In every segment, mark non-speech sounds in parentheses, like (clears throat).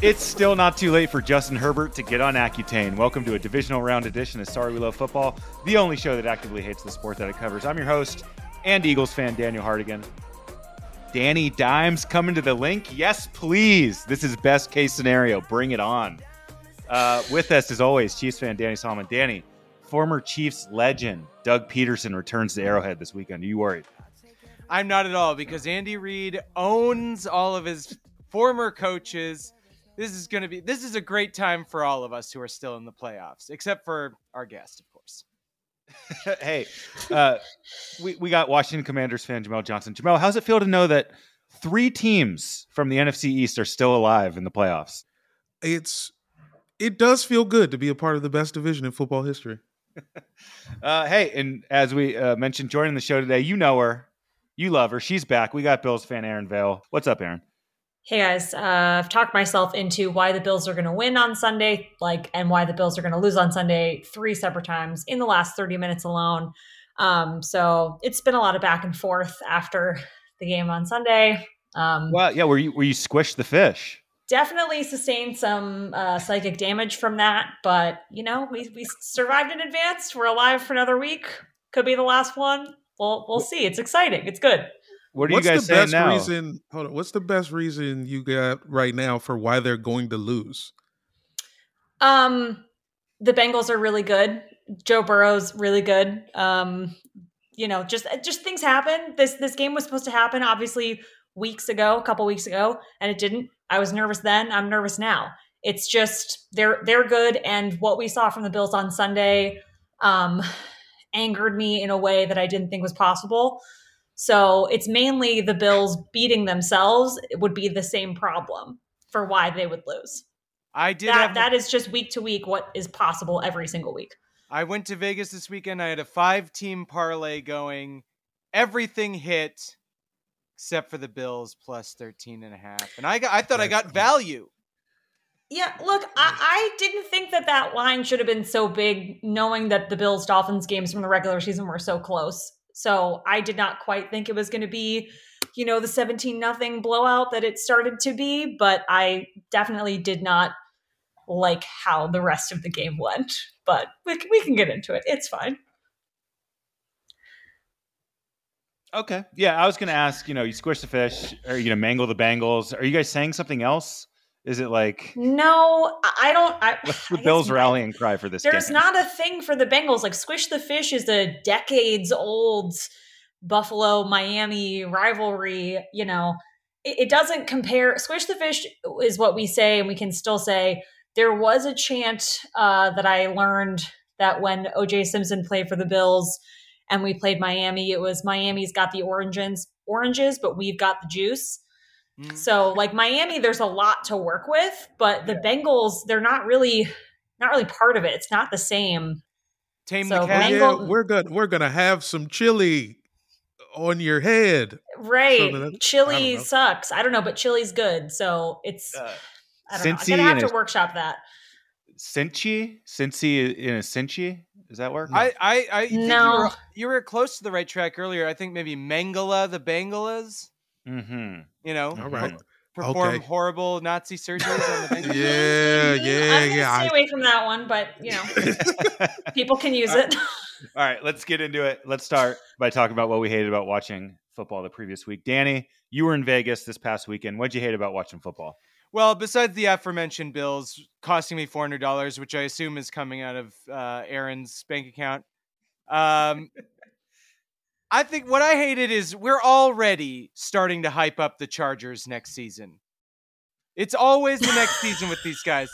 It's still not too late for Justin Herbert to get on Accutane. Welcome to a divisional round edition of Sorry We Love Football, the only show that actively hates the sport that it covers. I'm your host and Eagles fan, Daniel Hardigan. Danny Dimes coming to the Linc. Yes, please. This is best case scenario. Bring it on. Uh, with us, as always, Chiefs fan Danny Solomon. Danny, former Chiefs legend Doug Pederson returns to Arrowhead this weekend. Are you worried? I'm not at all because Andy Reid owns all of his former coaches. This is going to be this is a great time for all of us who are still in the playoffs, except for our guest, of course. (laughs) hey, uh, we, we got Washington Commanders fan Jamel Johnson. Jamel, how's it feel to know that three teams from the NFC East are still alive in the playoffs? it's it does feel good to be a part of the best division in football history. (laughs) Uh, hey, and as we uh, mentioned, joining the show today, you know her, you love her. She's back. We got Bills fan Erin Vail. What's up, Erin? Hey guys, uh, I've talked myself into why the Bills are going to win on Sunday, like, and why the Bills are going to lose on Sunday three separate times in the last 30 minutes alone. Um, so it's been a lot of back and forth after the game on Sunday. Um, Well, yeah, were you were you squished the fish? definitely sustained some uh, psychic damage from that, but you know, we, we survived in advance. We're alive for another week. Could be the last one. We'll we'll see. It's exciting. It's good. What are what's you guys the saying best now? reason? Hold on. What's the best reason you got right now for why they're going to lose? Um, the Bengals are really good. Joe Burrow's really good. Um, you know, just just things happen. This this game was supposed to happen obviously weeks ago, a couple weeks ago, and it didn't. I was nervous then. I'm nervous now. It's just they're they're good, and what we saw from the Bills on Sunday um, angered me in a way that I didn't think was possible. So it's mainly the Bills beating themselves it would be the same problem for why they would lose I did that have that is just week to week what is possible every single week. I went to Vegas this weekend. I had a five team parlay going. Everything hit except for the Bills plus 13 and a half. And I got I thought I got value. Yeah, look, I, I didn't think that that line should have been so big, knowing that the Bills Dolphins games from the regular season were so close. So I did not quite think it was going to be, you know, the seventeen nothing blowout that it started to be. But I definitely did not like how the rest of the game went. But we can, we can get into it. It's fine. Okay. Yeah, I was going to ask. You know, you squish the fish, or you know, mangle the Bengals. Are you guys saying something else? Is it like No, I I don't. I, (sighs) what's the guess Bills' rallying cry for this? There's game? not a thing for the Bengals. Like Squish the Fish is a decades old Buffalo Miami rivalry. You know, it, it doesn't compare. Squish the Fish is what we say, and we can still say there was a chant uh, that I learned that when OJ Simpson played for the Bills and we played Miami, it was Miami's got the oranges, oranges, but we've got the juice. Mm. So like Miami, there's a lot to work with, but the Bengals, they're not really not really part of it. It's not the same. Tame So the cat. Mangle- Yeah, we're gonna we're gonna have some chili on your head. Right. So that- I Chili know. sucks. I don't know, but chili's good. So it's Uh, I don't know. I'm gonna have to his- workshop that. Cincy, Cincy in a Cincy. Does that work? I, I, I think you, No. were, you were close to the right track earlier. I think maybe Mangala the Bengalas, mm-hmm. You know, All right. perform Okay. horrible Nazi surgeries on the (laughs) Bengalas. Yeah, I'm yeah, gonna stay I- away from that one, but you know, (laughs) people can use it. All right, let's get into it. Let's start by talking about what we hated about watching football the previous week. Danny, you were in Vegas this past weekend. What'd you hate about watching football? Well, besides the aforementioned bills costing me four hundred dollars, which I assume is coming out of uh, Erin's bank account, um, I think what I hated is we're already starting to hype up the Chargers next season. It's always the next season with these guys.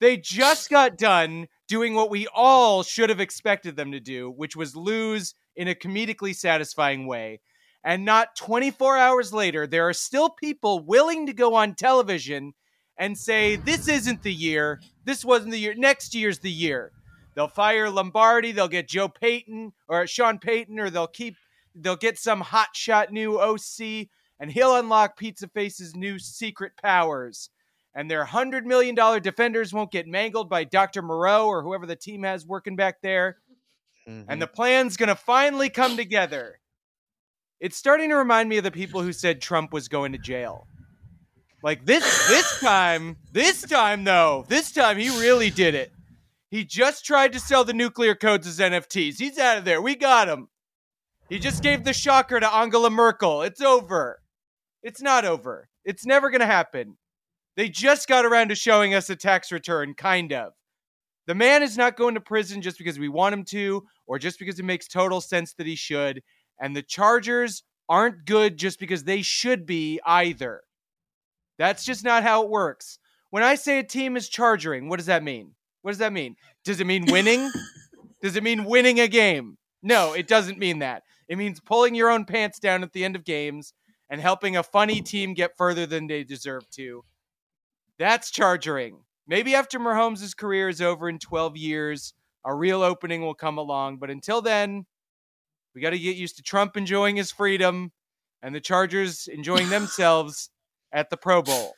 They just got done doing what we all should have expected them to do, which was lose in a comedically satisfying way. And not 24 hours later, there are still people willing to go on television and say, This isn't the year. This wasn't the year. Next year's the year. They'll fire Lombardi. They'll get Joe Payton or Sean Payton, or they'll keep, they'll get some hotshot new OC, and he'll unlock Pizza Face's new secret powers. And their $100 million defenders won't get mangled by Dr. Moreau or whoever the team has working back there. And the mm-hmm. plan's going to finally come together. It's starting to remind me of the people who said Trump was going to jail. Like this this time, this time though, this time he really did it. He just tried to sell the nuclear codes as NFTs. He's out of there. We got him. He just gave the shocker to Angela Merkel. It's over. It's not over. It's never going to happen. They just got around to showing us a tax return, kind of. The man is not going to prison just because we want him to, or just because it makes total sense that he should. And the Chargers aren't good just because they should be either. That's just not how it works. When I say a team is chargering, what does that mean? What does that mean? Does it mean winning? (laughs) does it mean winning a game? No, it doesn't mean that. It means pulling your own pants down at the end of games and helping a funny team get further than they deserve to. That's chargering. Maybe after Mahomes' career is over in 12 years, a real opening will come along. But until then, we got to get used to Trump enjoying his freedom and the Chargers enjoying (laughs) themselves at the Pro Bowl.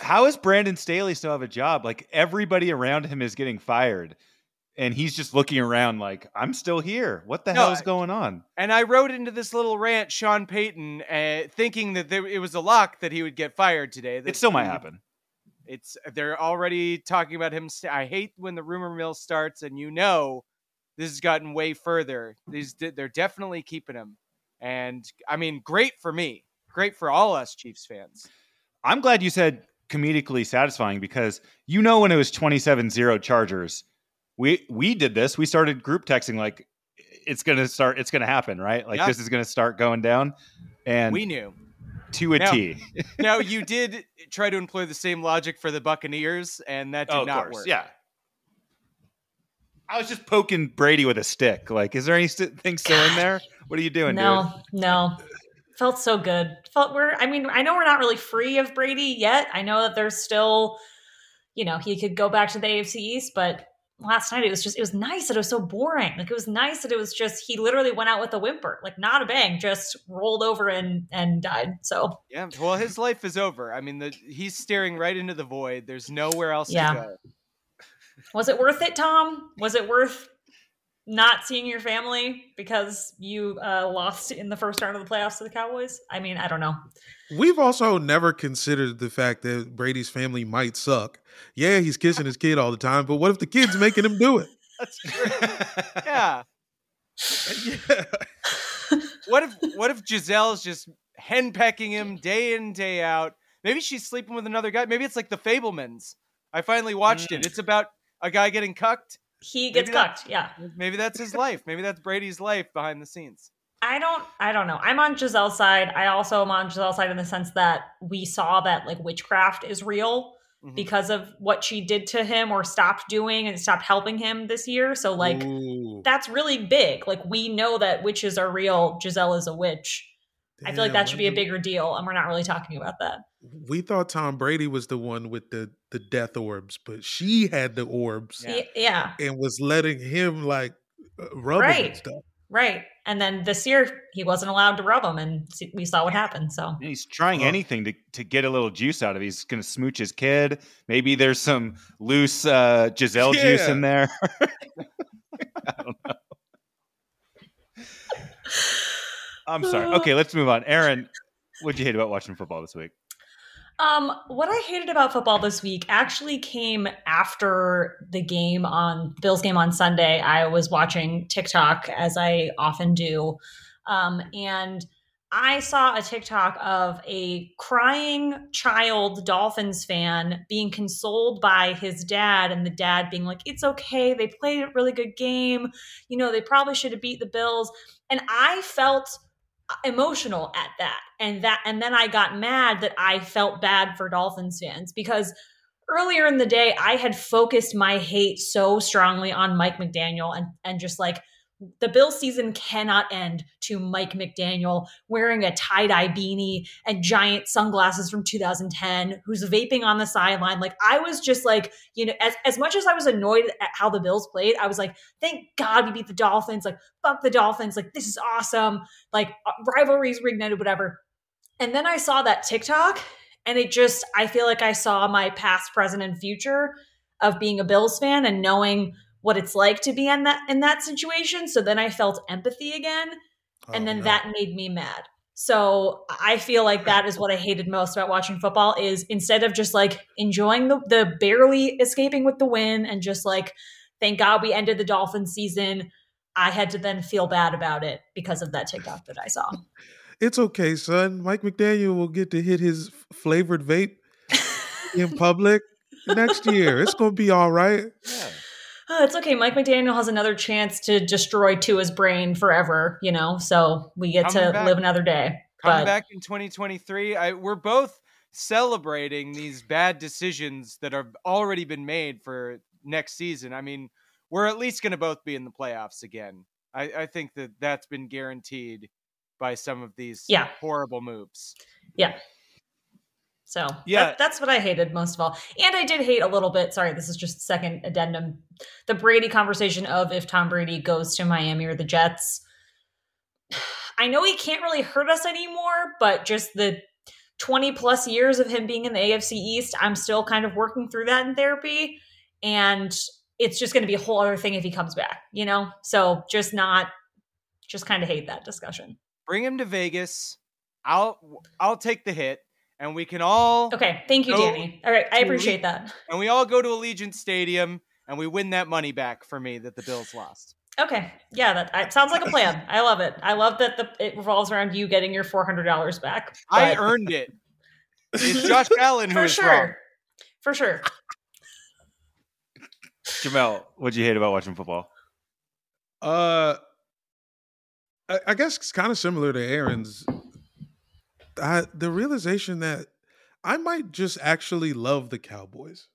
How is Brandon Staley still have a job? Like everybody around him is getting fired, and he's just looking around like, "I'm still here. What the No, hell is going on?" And I wrote into this little rant, Sean Payton, uh, thinking that there, it was a lock that he would get fired today. that It still might he- happen. It's they're already talking about him. St- I hate when the rumor mill starts, and you know this has gotten way further. These they're definitely keeping him, and I mean, great for me, great for all us Chiefs fans. I'm glad you said comedically satisfying because you know when it was 27-0 Chargers, we we did this. We started group texting like it's going to start it's going to happen, right? Like Yeah. this is going to start going down and we knew. to a Now- T. (laughs) now you did try to employ the same logic for the Buccaneers, and that did Oh, not course. work. Yeah. I was just poking Brady with a stick. Like, is there anything still in there? (sighs) What are you doing, dude? no, no. Felt so good. Felt we're. I mean, I know we're not really free of Brady yet. I know that there's still, you know, he could go back to the AFC East, but last night it was just it was nice that it was so boring. Like it was nice that it was just he literally went out with a whimper, like not a bang, just rolled over and and died. So Yeah, well, his life is over. I mean, the, he's staring right into the void. There's nowhere else Yeah. to go. was it worth it, Tom? Was it worth not seeing your family because you uh, lost in the first round of the playoffs to the Cowboys? I mean, I don't know. We've also never considered the fact that Brady's family might suck. Yeah, he's kissing his kid all the time, but what if the kid's making him do it? (laughs) That's true. yeah. yeah. (laughs) What if what if Gisele's just henpecking him day in day out? Maybe she's sleeping with another guy. Maybe it's like the Fabelmans. I finally watched it. It's about a guy getting cucked. He gets Maybe that- cucked. Yeah. Maybe that's his life. Maybe that's Brady's life behind the scenes. I don't I don't know. I'm on Gisele's side. I also am on Gisele's side in the sense that we saw that like witchcraft is real Mhm. because of what she did to him or stopped doing and stopped helping him this year. So like Ooh, that's really big. Like we know that witches are real. Gisele is a witch. I feel like that should be a bigger deal, and we're not really talking about that. We thought Tom Brady was the one with the the death orbs, but she had the orbs Yeah. Yeah, and was letting him like uh, rub him and Right. stuff. right. And then this year he wasn't allowed to rub them, and we saw what happened. So And he's trying Oh. anything to, to get a little juice out of it. He's going to smooch his kid. Maybe there's some loose uh, Gisele juice in there. (laughs) (laughs) I don't know. I'm sorry. (sighs) Okay, let's move on. Erin, what'd you hate about watching football this week? Um, what I hated about football this week actually came after the game on Bill's game on Sunday. I was watching TikTok as I often do. Um, and I saw a TikTok of a crying child Dolphins fan being consoled by his dad, and the dad being like, It's okay. They played a really good game. You know, they probably should have beat the Bills. And I felt emotional at that. And that and then i got mad that i felt bad for dolphins fans because earlier in the day i had focused my hate so strongly on mike mcdaniel and and just like the bill season cannot end to mike mcdaniel wearing a tie-dye beanie and giant sunglasses from 2010 who's vaping on the sideline. Like i was just like you know as, as much as i was annoyed at how the bills played i was like thank god we beat the dolphins. Like fuck the dolphins. Like this is awesome. Like uh, rivalries reignited whatever. And then i saw that tiktok and it just i feel like i saw my past present and future of being a bills fan and knowing what it's like to be in that in that situation so then i felt empathy again and Oh, then no. that made me mad so i feel like that is what i hated most about watching football is instead of just like enjoying the, the barely escaping with the win and just like thank god we ended the dolphin season i had to then feel bad about it because of that tiktok that i saw (laughs) It's okay, son. Mike McDaniel will get to hit his flavored vape in public next year. It's gonna be all right. (laughs) Yeah. Oh, it's okay. Mike McDaniel has another chance to destroy Tua's brain forever, you know, so we get Coming to back. live another day. Coming But back in 2023, I, we're both celebrating these bad decisions that have already been made for next season. I mean, we're at least going to both be in the playoffs again. I, I think that that's been guaranteed by some of these Yeah. horrible moves. yeah. So Yeah. that- that's what I hated most of all. And I did hate a little bit. Sorry, this is just second addendum. The Brady conversation of if Tom Brady goes to Miami or the Jets. (sighs) I know he can't really hurt us anymore, but just the 20 plus years of him being in the AFC East, I'm still kind of working through that in therapy. And it's just going to be a whole other thing if he comes back, you know? So just not, just kind of hate that discussion. Bring him to Vegas. I'll I'll take the hit, and we can all Okay. Thank you, Go Danny. All right. I appreciate that. and we all go to Allegiant Stadium, and we win that money back for me that the Bills lost. Okay. Yeah, that it sounds like a plan. I love it. I love that the it revolves around you getting your four hundred dollars back. I earned it. (laughs) It's Josh Allen who for is sure. wrong. For sure. Jamel, what'd you hate about watching football? Uh, I, I guess it's kind of similar to Erin's. I, the realization that I might just actually love the Cowboys.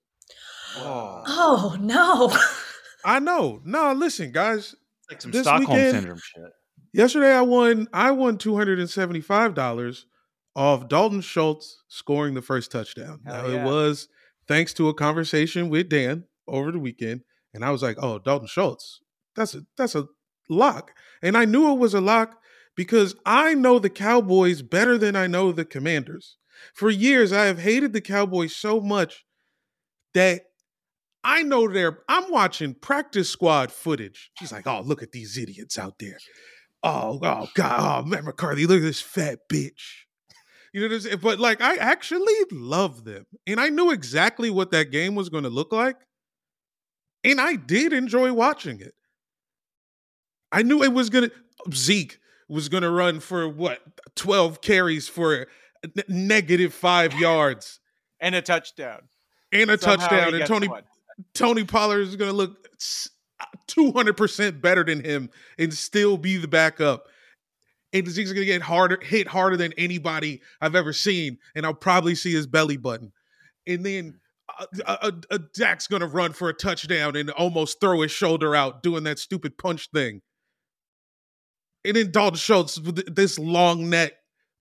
Oh, Oh no. (laughs) I know. No, listen, guys. like some This Stockholm weekend- syndrome shit. Yesterday, I won. I won two hundred and seventy-five dollars off Dalton Schultz scoring the first touchdown. Hell Now, yeah. it was thanks to a conversation with Dan over the weekend, and I was like, "Oh, Dalton Schultz, that's a that's a lock," and I knew it was a lock because I know the Cowboys better than I know the Commanders. For years, I have hated the Cowboys so much that I know they're. I'm watching practice squad footage. She's like, "Oh, look at these idiots out there." Oh, oh God, oh Matt McCarthy, look at this fat bitch. You know what I'm saying? But like, I actually love them, and I knew exactly what that game was going to look like, and I did enjoy watching it. I knew it was gonna. Zeke was gonna run for what twelve carries for negative five yards And a touchdown. and a Somehow touchdown, and Tony one. Tony Pollard is going to look two hundred percent better than him and still be the backup. And Zeke's going to get harder, hit harder than anybody I've ever seen, and I'll probably see his belly button. And then a, uh, uh, Dak's going to run for a touchdown and almost throw his shoulder out doing that stupid punch thing. And then Dalton Schultz with this long neck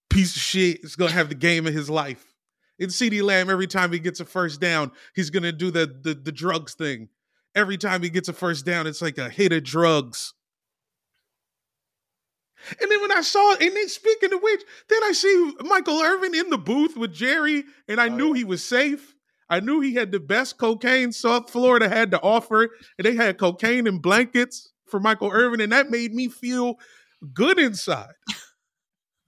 piece of shit is going to have the game of his life. And CeeDee Lamb, every time he gets a first down, he's gonna do the, the the drugs thing. Every time he gets a first down, it's like a hit of drugs. And then when I saw, and then speaking of which, then I see Michael Irvin in the booth with Jerry, and I Oh, knew yeah. he was safe. I knew he had the best cocaine South Florida had to offer, and they had cocaine and blankets for Michael Irvin, and that made me feel good inside.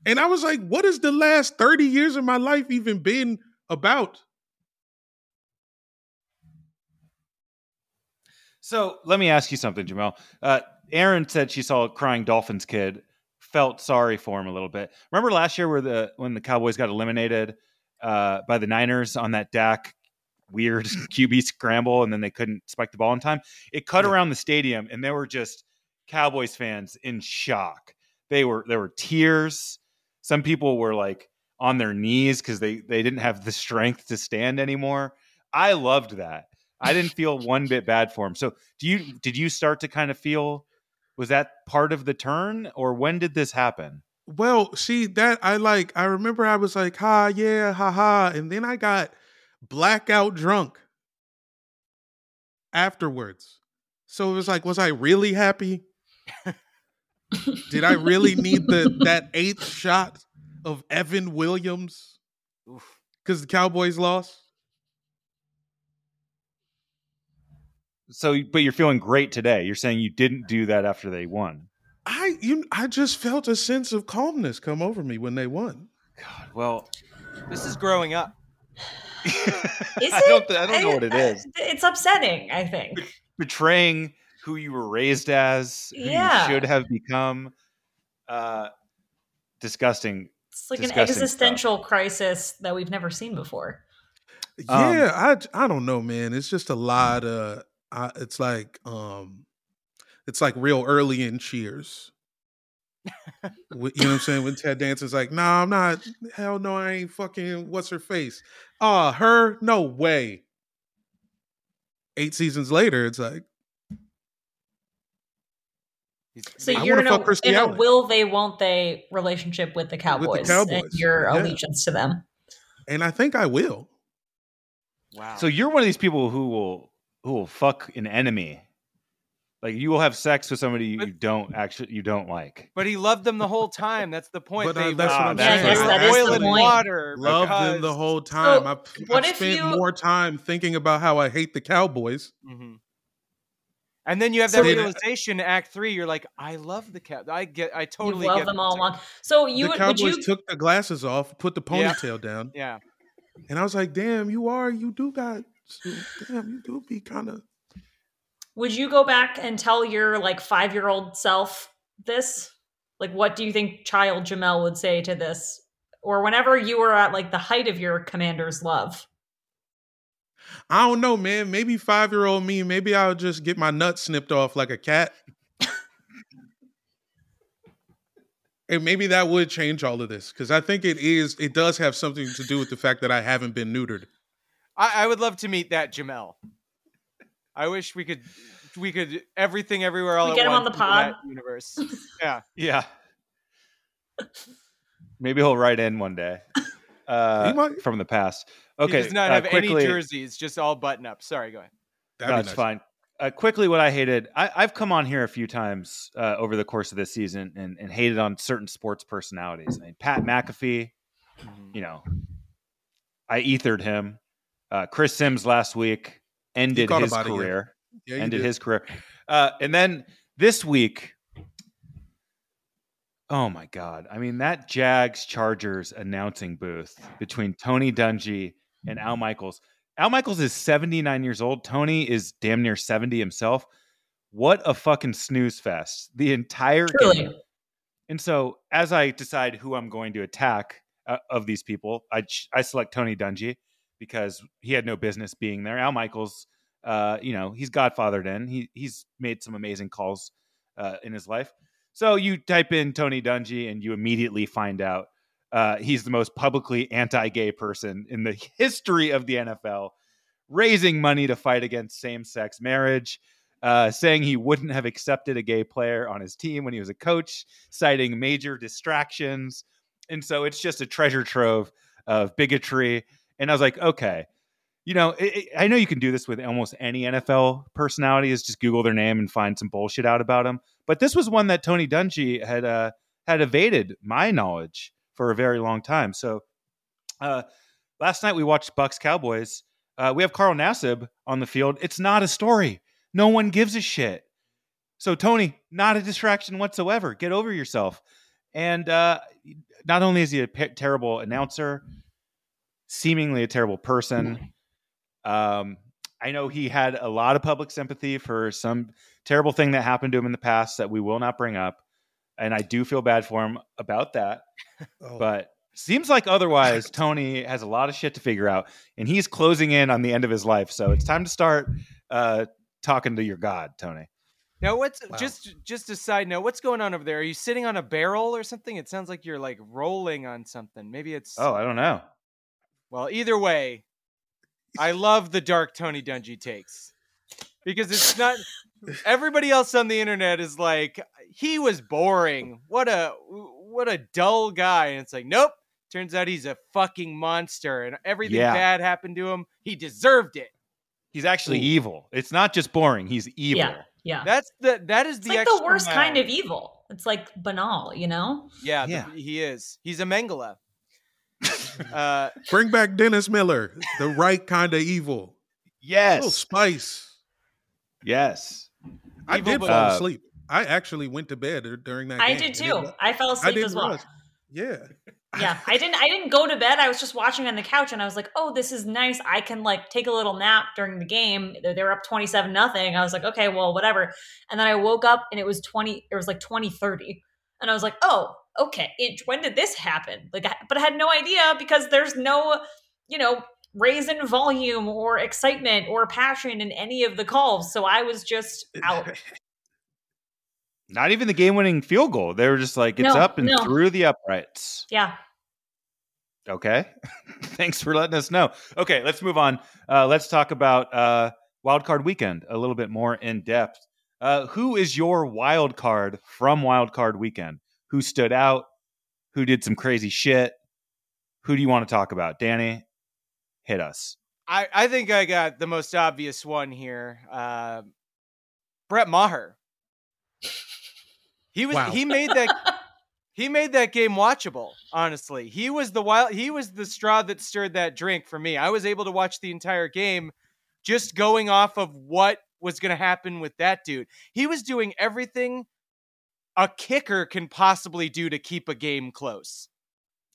And I was like, what has the last 30 years of my life even been about? So let me ask you something, Jamel. Uh, Erin said she saw a crying Dolphins kid, felt sorry for him a little bit. Remember last year where the when the Cowboys got eliminated uh, by the Niners on that Dak weird (laughs) QB scramble, and then they couldn't spike the ball in time. It cut Yeah. around the stadium, and there were just Cowboys fans in shock They were there were tears. Some people were like on their knees because they they didn't have the strength to stand anymore. I loved that. I didn't (laughs) feel one bit bad for him. So do you did you start to kind of feel was that part of the turn or when did this happen? Well, see that I like. I remember I was like, "Ha, yeah, ha, ha," and then I got blackout drunk afterwards. So it was like, was I really happy? Did I really need the that eighth shot of Evan Williams because the Cowboys lost? So but you're feeling great today. You're saying you didn't do that after they won. I you I just felt a sense of calmness come over me when they won. God, well, This is growing up. Is (laughs) I don't th- I don't know what it is. It's upsetting. I think. betraying who you were raised as, who Yeah. you should have become. Uh, disgusting. It's like Disgusting an existential crisis that we've never seen before. Um, yeah, I I don't know, man. It's just a lot of I, it's like um it's like real early in Cheers. You know what I'm saying? When Ted Danson's like, "Nah, I'm not. Hell no, I ain't fucking. What's her face? Ah, her? No way." Eight seasons later, it's like, He's- So I you're wanna in a, in a will they won't they relationship with the Cowboys, and Cowboys, your yeah. allegiance to them. and I think I will. wow. So you're one of these people who will who will fuck an enemy. Like you will have sex with somebody you, But- you don't actually you don't like. but he loved them the whole time. That's the point. But, uh, they that's what I'm saying. Yeah, I guess they were the point. water. Loved them the whole time. So, I've, what I've if spent you- more time thinking about how I hate the Cowboys. Mhm. And then you have So- that realization, in Act Three. You're like, I love the cat. I get. I totally you love get them all tick. along. So you the would, would you took the glasses off, put the Yeah. ponytail down, Yeah. and I was like, "Damn, you are. You do got. Damn, you do be kind of." would you go back and tell your like five year old self this? Like, what do you think child Jamel would say to this? Or whenever you were at like the height of your commander's love. I don't know, man. Maybe five year old me. Maybe I'll just get my nuts snipped off like a cat. and maybe that would change all of this because I think it is. It does have something to do with the fact that I haven't been neutered. I, I would love to meet that Jamel. I wish we could. We could everything everywhere all We at get him on once the into that pod. universe. (laughs) Yeah. Yeah. Maybe he'll write in one day. Uh, He might. from the past. He Okay, does not uh, have quickly, any jerseys, just all button up. Sorry, go ahead. That'd No, nice. fine. Uh, quickly, what I hated, I, I've come on here a few times uh, over the course of this season and, and hated on certain sports personalities. I mean, Pat McAfee, you know, I ethered him. Uh, Chris Sims last week ended his career. Yeah, ended did. his career. Uh, and then this week, oh my God. I mean, that Jags Chargers announcing booth between Tony Dungy and Al Michaels. Al Michaels is 79 years old. Tony is damn near 70 himself. What a fucking snooze fest. The entire Truly. game. And so, as I decide who I'm going to attack uh, of these people, I, ch- I select Tony Dungy because he had no business being there. Al Michaels, uh, you know, he's godfathered in. He he's made some amazing calls uh, in his life. So you type in Tony Dungy, and you immediately find out uh, he's the most publicly anti-gay person in the (laughs) history of the NFL, raising money to fight against same-sex marriage. Uh, saying he wouldn't have accepted a gay player on his team when he was a coach, citing major distractions. And so it's just a treasure trove of bigotry. And I was like, okay, you know, it, it- I know you can do this with almost any NFL personality, is just Google their name and find some bullshit out about them. But this was one that Tony Dungy had uh, had evaded my knowledge for a very long time. So uh, last night we watched Bucks Cowboys. Uh, we have Carl Nassib on the field. It's not a story. No one gives a shit. So Tony, not a distraction whatsoever. Get over yourself. And uh, not only is he a terrible announcer, seemingly a terrible person. Um, I know he had a lot of public sympathy for some terrible thing that happened to him in the past that we will not bring up, and I do feel bad for him about that. Oh. But seems like otherwise, Tony has a lot of shit to figure out, and he's closing in on the end of his life. So it's time to start uh, talking to your God, Tony. Now, what's Wow. just just a side note? What's going on over there? Are you sitting on a barrel or something? It sounds like you're like rolling on something. Maybe it's Oh, I don't know. well. Either way, I love the dark Tony Dungy takes because it's not. Everybody else on the internet is like, he was boring. What a what a dull guy. And it's like, nope. Turns out he's a fucking monster, and everything Yeah. bad happened to him. He deserved it. He's actually evil. It's not just boring. He's evil. Yeah, yeah. That's the that is It's the like the extra worst kind of evil. It's like banal, you know? Yeah, the- he is. He's a Mengele. (laughs) uh, Bring back Dennis Miller, the right kind of evil. A little Yes. spice. Yes. I Evil did but- fall Uh, asleep. I actually went to bed during that. I game. did too. it- I fell asleep didn't as well. realize- Yeah. (laughs) yeah i didn't i didn't go to bed i was just watching on the couch and i was like oh this is nice i can like take a little nap during the game they they were up 27 nothing i was like okay well whatever and then i woke up and it was 20 it was like 20 30 and i was like oh okay it, when did this happen like I, but i had no idea because there's no you know raise in volume or excitement or passion in any of the calls so i was just (laughs) out Not even the game winning field goal. They were just like, it's No, up and no. through the uprights. yeah Okay. (laughs) Thanks for letting us know. Okay, let's move on. Uh, let's talk about uh, Wild Card Weekend a little bit more in depth. Uh, who is your wild card from Wild Card Weekend? Who stood out? Who did some crazy shit? Who do you want to talk about? Danny, hit us. I, I think I got the most obvious one here. Uh, Brett Maher. He was Wow. he made that (laughs) he made that game watchable. Honestly, he was the wild he was the straw that stirred that drink for me. I was able to watch the entire game just going off of what was going to happen with that dude. He was doing everything a kicker can possibly do to keep a game close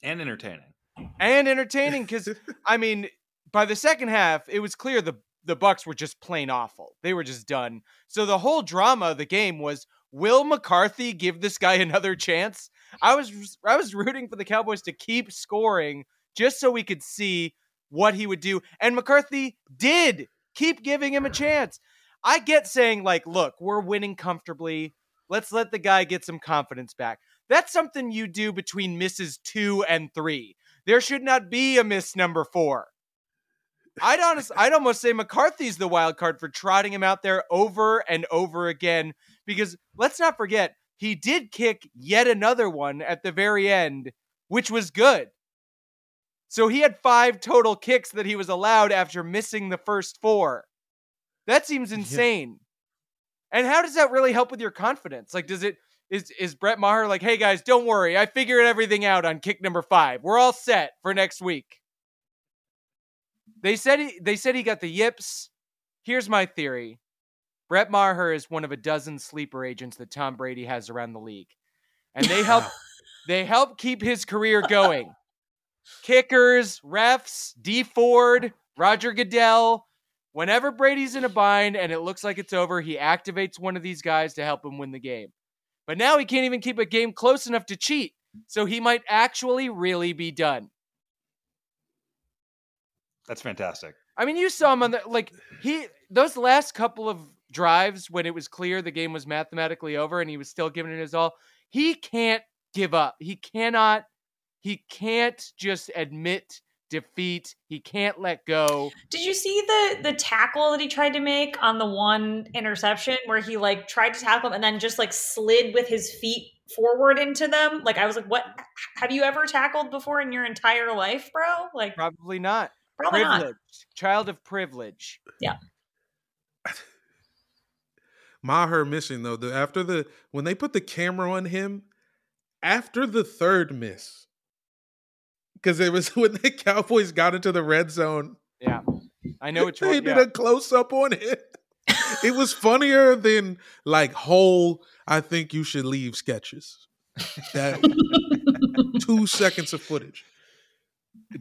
And entertaining. and entertaining because (laughs) I mean, by the second half, it was clear the the Bucks were just plain awful. They were just done. So the whole drama of the game was: Will McCarthy give this guy (laughs) another chance? I was I was rooting for the Cowboys to keep scoring just so we could see what he would do, and McCarthy did keep giving him a chance. I get saying like, look, we're winning comfortably. Let's let the guy get some confidence back. That's something you do between misses two and three. There should not be a miss number four. I'd honest, I'd almost say McCarthy's the wild card for trotting him out there over and over again. Because let's not forget, he did kick yet another one at the very end, which was good. So he had five total kicks that he was allowed after missing the first four. That seems insane. And how does that really help with your confidence? Like, does it is is Brett Maher like, hey guys, don't worry, I figured everything out on kick number five. We're all set for next week. They said he they said he got the yips. Here's my theory. Brett Maher is one of a dozen sleeper agents that Tom Brady has around the league. And they help (laughs) they help keep his career going. Kickers, refs, D Ford, Roger Goodell. Whenever Brady's in a bind and it looks like it's over, he activates one of these guys to help him win the game. But now he can't even keep a game close enough to cheat. So he might actually really be done. That's fantastic. I mean, you saw him on the like he those last couple of drives when it was clear the game was mathematically over and he was still giving it his all. He can't give up. He cannot. He can't just admit defeat. He can't let go. Did you see the the tackle that he tried to make on the one interception where he like tried to tackle him and then just like slid with his feet forward into them? Like I was like, "What? Have you ever tackled before in your entire life, bro?" Like Probably not. Probably not. Child of privilege. Yeah. (laughs) Maher missing though. The after the when they put the camera on him after the third miss, because it was (laughs) when the Cowboys got into the red zone. Yeah. I know which (laughs) they one. did yeah. a close up on it. it was funnier than like whole. I think you should leave sketches. That two seconds of footage.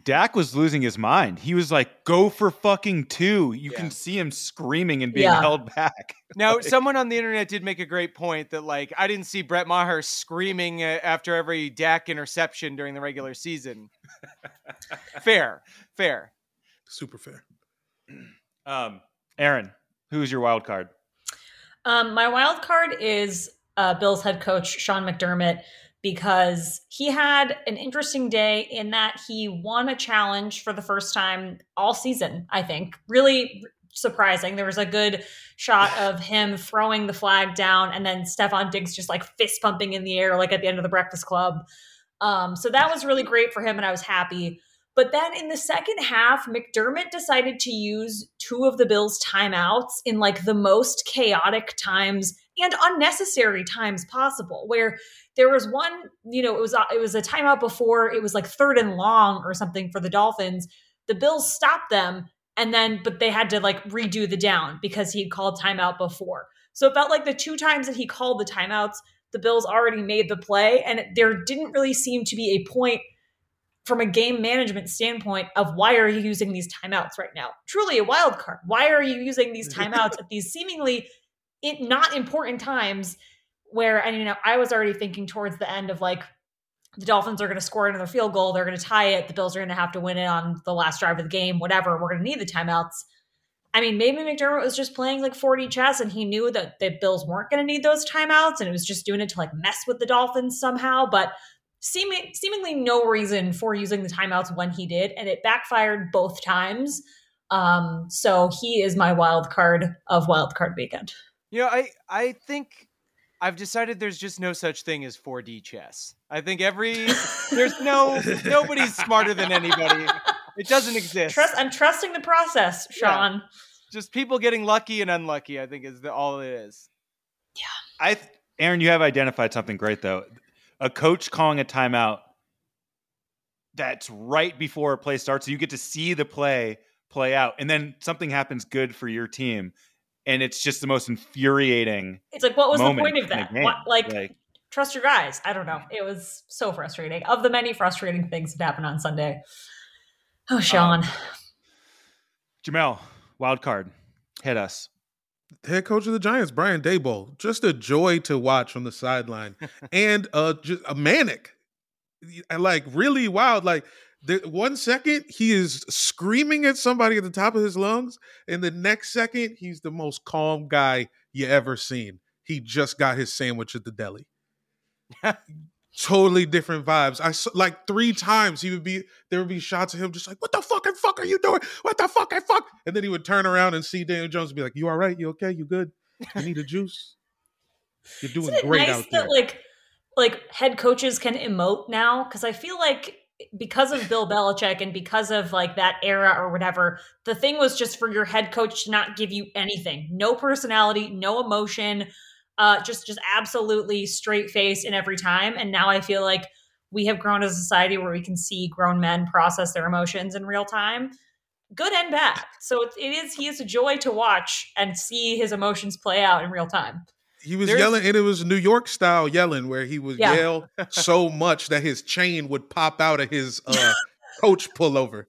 Dak was losing his mind. He was like, go for fucking two. You Yeah. can see him screaming and being Yeah. held back. (laughs) Now, Like- someone on the internet did make a great point that, like, I didn't see Brett Maher screaming uh, after every Dak interception during the regular season. (laughs) fair, fair. Super fair. (clears throat) Um, Erin, who is your wild card? Um, my wild card is uh, Bills head coach Sean McDermott because he had an interesting day in that he won a challenge for the first time all season, I think. Really surprising. There was a good shot (sighs) of him throwing the flag down and then Stefon Diggs just like fist pumping in the air, like at the end of the Breakfast Club. Um, so that was really great for him, and I was happy. But then in the second half, McDermott decided to use two of the Bills' timeouts in like the most chaotic times and unnecessary times possible. Where there was one, you know, it was uh, it was a timeout before it was like third and long or something for the Dolphins. The Bills stopped them, and then but they had to like redo the down because he called timeout before. So it felt like the two times that he called the timeouts, the Bills already made the play, and there didn't really seem to be a point from a game management standpoint of why are you using these timeouts right now? Truly a wild card. Why are you using these (laughs) timeouts at these seemingly not important times where and you know I was already thinking towards the end of like the Dolphins are going to score another field goal, they're going to tie it, the Bills are going to have to win it on the last drive of the game, whatever. We're going to need the timeouts. I mean, maybe McDermott was just playing like 40 chess and he knew that the Bills weren't going to need those timeouts and it was just doing it to like mess with the Dolphins somehow. But seeming, seemingly no reason for using the timeouts when he did, and it backfired both times. Um, so he is my wild card of wild card weekend. You know, I I think I've decided there's just no such thing as 4D chess. I think every (laughs) there's no nobody's smarter than anybody. It doesn't exist. Trust, I'm trusting the process, Sean. Yeah. Just people getting lucky and unlucky. I think is the, all it is. Yeah. I, th- Erin, you have identified something great though. A coach calling a timeout that's right before a play starts, so you get to see the play play out, and then something happens good for your team, and it's just the most infuriating. It's like, what was the point of that? What, like, Like- trust your guys. I don't know. It was so frustrating. Of the many frustrating things that happened on Sunday. Oh, Sean. Jamel, wild card, hit us. head coach of the Giants, Brian Daboll, just a joy to watch from the sideline, (laughs) and uh, just a manic, and like really wild. Like the one second he is screaming at somebody at the top of his lungs, and the next second he's the most calm guy you ever seen. He just got his sandwich at the deli. totally different vibes. I saw, like three times he would be there would be shots of him just like, "What the fucking fuck are you doing? What the fucking fuck?" And then he would turn around and see Daniel Jones and be like, "You all right? You okay? You good? You need a (laughs) juice? You're doing great nice out there." that like like head coaches can emote now? Because I feel like because of Bill Belichick and because of like that era or whatever, the thing was just for your head coach to not give you anything, no personality, no emotion, uh, just just absolutely straight face in every time. And now I feel like we have grown as a society where we can see grown men process their emotions in real time, good and bad. So it, it is he is a joy to watch and see his emotions play out in real time. He was There's- yelling, and it was New York style yelling, where he would Yeah. yell so much that his chain would pop out of his uh, coach pullover.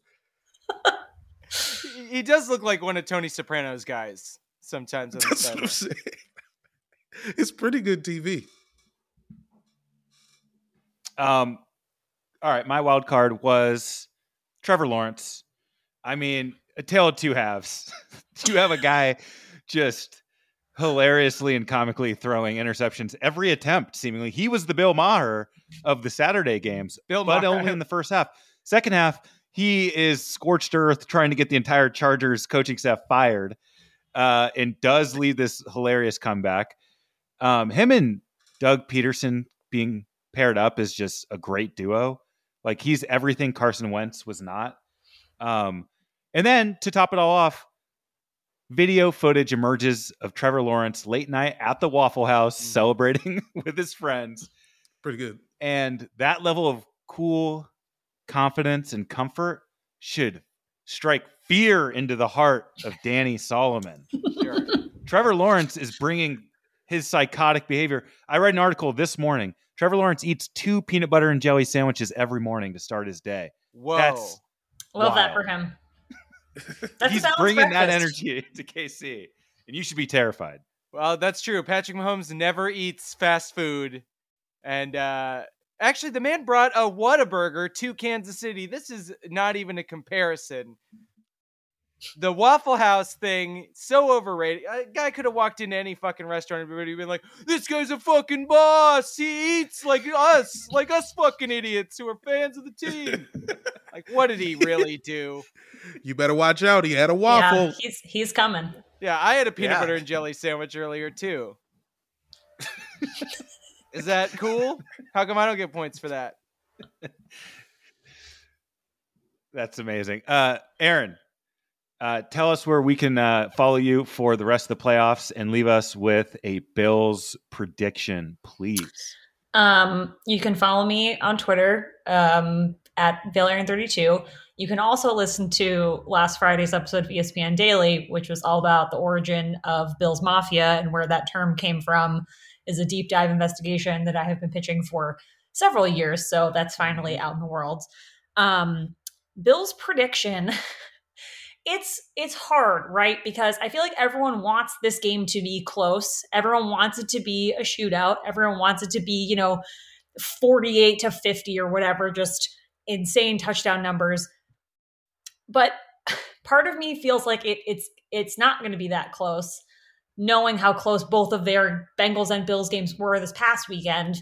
He- does look like one of Tony Soprano's guys sometimes. That's what I'm saying. (laughs) It's pretty good TV. Um, all right, my wild card was Trevor Lawrence. I mean, a tale of two halves. (laughs) you have a guy just hilariously and comically throwing interceptions every attempt. Seemingly, he was the Bill Maher of the Saturday games, Bill but Maher. only in the first half. Second half, he is scorched earth, trying to get the entire Chargers coaching staff fired, uh, and does lead this hilarious comeback. Um, him and Doug Pederson being paired up is just a great duo. Like he's everything Carson Wentz was not. Um, and then to top it all off, video footage emerges of Trevor Lawrence late night at the Waffle House mm-hmm. celebrating (laughs) with his friends. Pretty good. And that level of cool confidence and comfort should strike fear into the heart of Danny Solomon. (laughs) Sure. Trevor Lawrence is bringing his psychotic behavior. I read an article this morning. Trevor Lawrence eats two peanut butter and jelly sandwiches every morning to start his day. Whoa. That's Love that for him. That's He's a balanced bringing that energy (laughs) to KC, and you should be terrified. Well, that's true. Patrick Mahomes never eats fast food. And uh actually the man brought a Whataburger to Kansas City. This is not even a comparison. The Waffle House thing so overrated. A guy could have walked into any fucking restaurant and everybody been like, "This guy's a fucking boss. He eats like us, like us fucking idiots who are fans of the team." (laughs) like, what did he really do? You better watch out. He had a waffle. Yeah, he's he's coming. Yeah, I had a peanut Yeah. butter and jelly sandwich earlier too. Is that cool? How come I don't get points for that? (laughs) That's amazing. Uh, Erin, uh, tell us where we can uh, follow you for the rest of the playoffs and leave us with a Bills prediction, please. Um, you can follow me on Twitter um, at Valerian32. You can also listen to last Friday's episode of ESPN Daily, which was all about the origin of Bill's Mafia and where that term came from. Is a deep dive investigation that I have been pitching for several years. So that's finally out in the world. Um, Bill's prediction. (laughs) It's it's hard, right? Because I feel like everyone wants this game to be close. Everyone wants it to be a shootout. Everyone wants it to be, you know, 48 to 50 or whatever, just insane touchdown numbers. But (sighs) part of me feels like it, it's it's not going to be that close, knowing how close both of their Bengals and Bills games were this past weekend.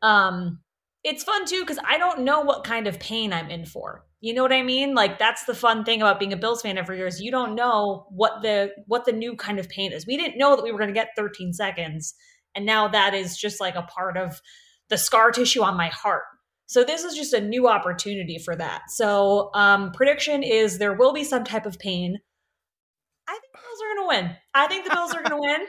Um, it's fun too because I don't know what kind of pain I'm in for. You know what I mean? Like that's the fun thing about being a Bills fan every year is you don't know what the what the new kind of pain is. We didn't know that we were going to get 13 seconds, and now that is just like a part of the scar tissue on my heart. So this is just a new opportunity for that. So um, prediction is there will be some type of pain. I think the Bills are going to win. I think the Bills are going (laughs) to win.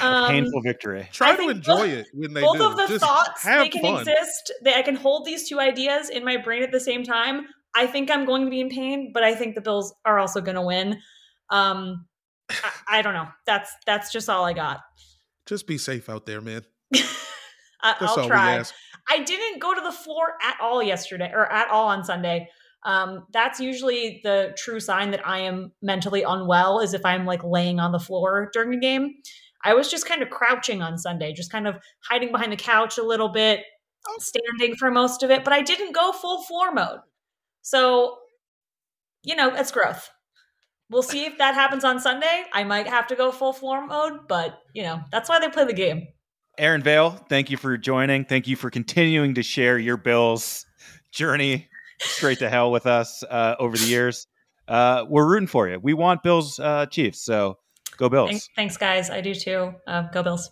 Um, Painful victory. Try I to enjoy both- it when they both do. of the Just thoughts they can fun. exist they, i can hold these two ideas in my brain at the same time i think i'm going to be in pain but i think the bills are also going to win. Um I, I don't know. That's that's just all i got. Just be safe out there, man. (laughs) I, That's i'll try. i didn't go to the floor at all yesterday or at all on sunday. Um that's usually the true sign that i am mentally unwell is if i'm like laying on the floor during a game. I was just kind of crouching on sunday just kind of hiding behind the couch a little bit standing for most of it but i didn't go full floor mode so you know it's growth we'll see if that happens on sunday i might have to go full floor mode but you know that's why they play the game Erin Vail, thank you for joining. Thank you for continuing to share your Bills journey straight to hell with us uh, over the years. Uh, we're rooting for you. We want Bills uh, Chiefs, so go Bills. thanks, thanks guys i do too uh, go bills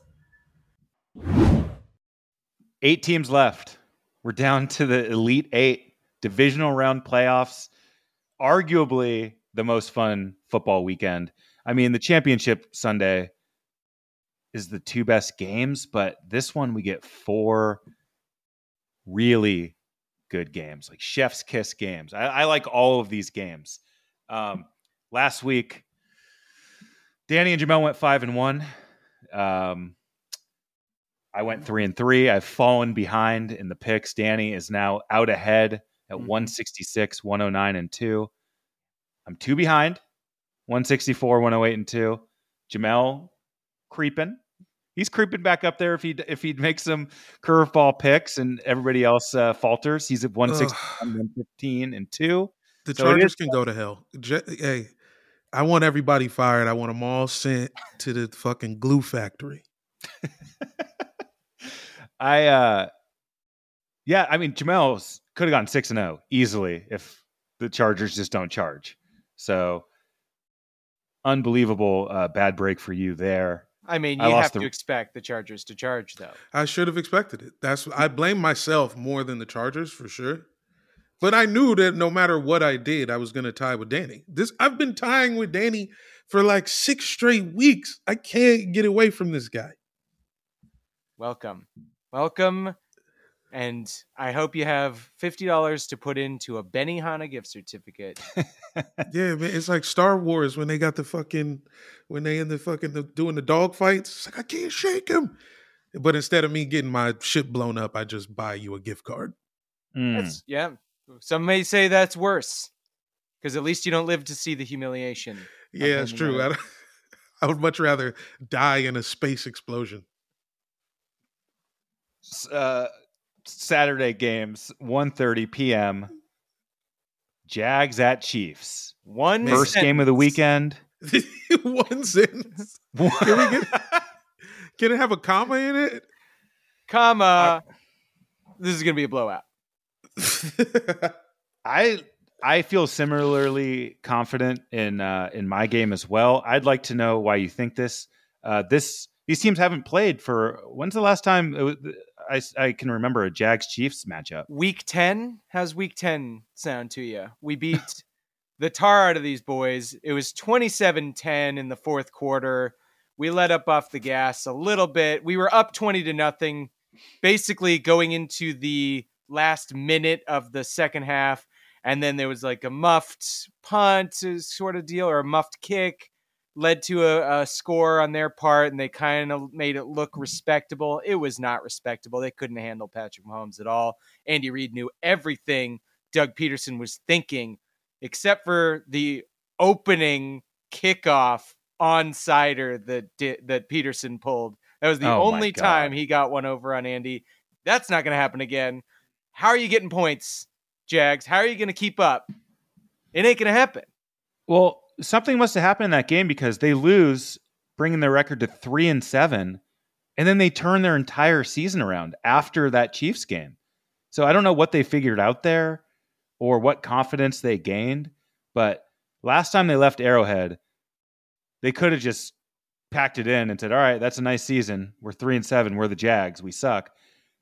Eight teams left. We're down to the Elite Eight divisional round playoffs. Arguably the most fun football weekend. I mean, the championship Sunday is the two best games, but this one we get four really good games, like chef's kiss games. I, I like all of these games. Um, last week, Danny and Jamel went five and one. Um, I went three and three. I've fallen behind in the picks. Danny is now out ahead at Mhm. 166, 109, and two. I'm two behind, 164, 108, and two. Jamel creeping. He's creeping back up there if he if he makes some curveball picks and everybody else uh, falters. He's at 161, 115, and two. The So Chargers can go to hell. Hey, I want everybody fired. I want them all sent to the fucking glue factory. (laughs) I uh yeah, I mean Jamel could have gone six and zero easily if the Chargers just don't charge. So unbelievable uh, bad break for you there. I mean, you lost have the- to expect the Chargers to charge, though. I should have expected it. That's I blame myself more than the Chargers for sure. But I knew that no matter what I did, I was going to tie with Danny. This I've been tying with Danny for like six straight weeks. I can't get away from this guy. Welcome. Welcome. And I hope you have $50 to put into a Benihana gift certificate. (laughs) Yeah, man, it's like Star Wars when they got the fucking when they in the fucking the, doing the dog fights. It's like I can't shake him. But instead of me getting my shit blown up, I just buy you a gift card. Mm. That's, yeah. Some may say that's worse because at least you don't live to see the humiliation. Yeah, it's handing true. I, (laughs) I would much rather die in a space explosion. Uh, Saturday games, 1.30 p.m. Jags at Chiefs. One First game of the weekend. (laughs) One sentence. Can we get? Can it have a comma in it? comma. this is gonna be a blowout. (laughs) I I feel similarly confident in uh, in my game as well. I'd like to know why you think this. Uh, this these teams haven't played for when's the last time it was, I I can remember a Jags Chiefs matchup. Week ten. How's week ten sound to you? We beat the tar out of these boys. It was 27-10 in the fourth quarter. We let up off the gas a little bit. We were up 20 to nothing, basically going into the last minute of the second half. And then there was like a muffed punt uh, sort of deal or a muffed kick led to a, a score on their part, and they kind of made it look respectable. It was not respectable. They couldn't handle Patrick Mahomes at all. Andy Reid knew everything Doug Pederson was thinking, except for the opening kickoff onsider that that Pederson pulled. That was the Oh only time he got one over on Andy. That's not going to happen again. How are you getting points, Jags? How are you going to keep up? It ain't going to happen. Well, something must have happened in that game because they lose, bringing their record to three and seven, and then they turn their entire season around after that Chiefs game. So I don't know what they figured out there or what confidence they gained, but last time they left Arrowhead, they could have just packed it in and said, "All right, that's a nice season. We're three and seven. We're the Jags. We suck."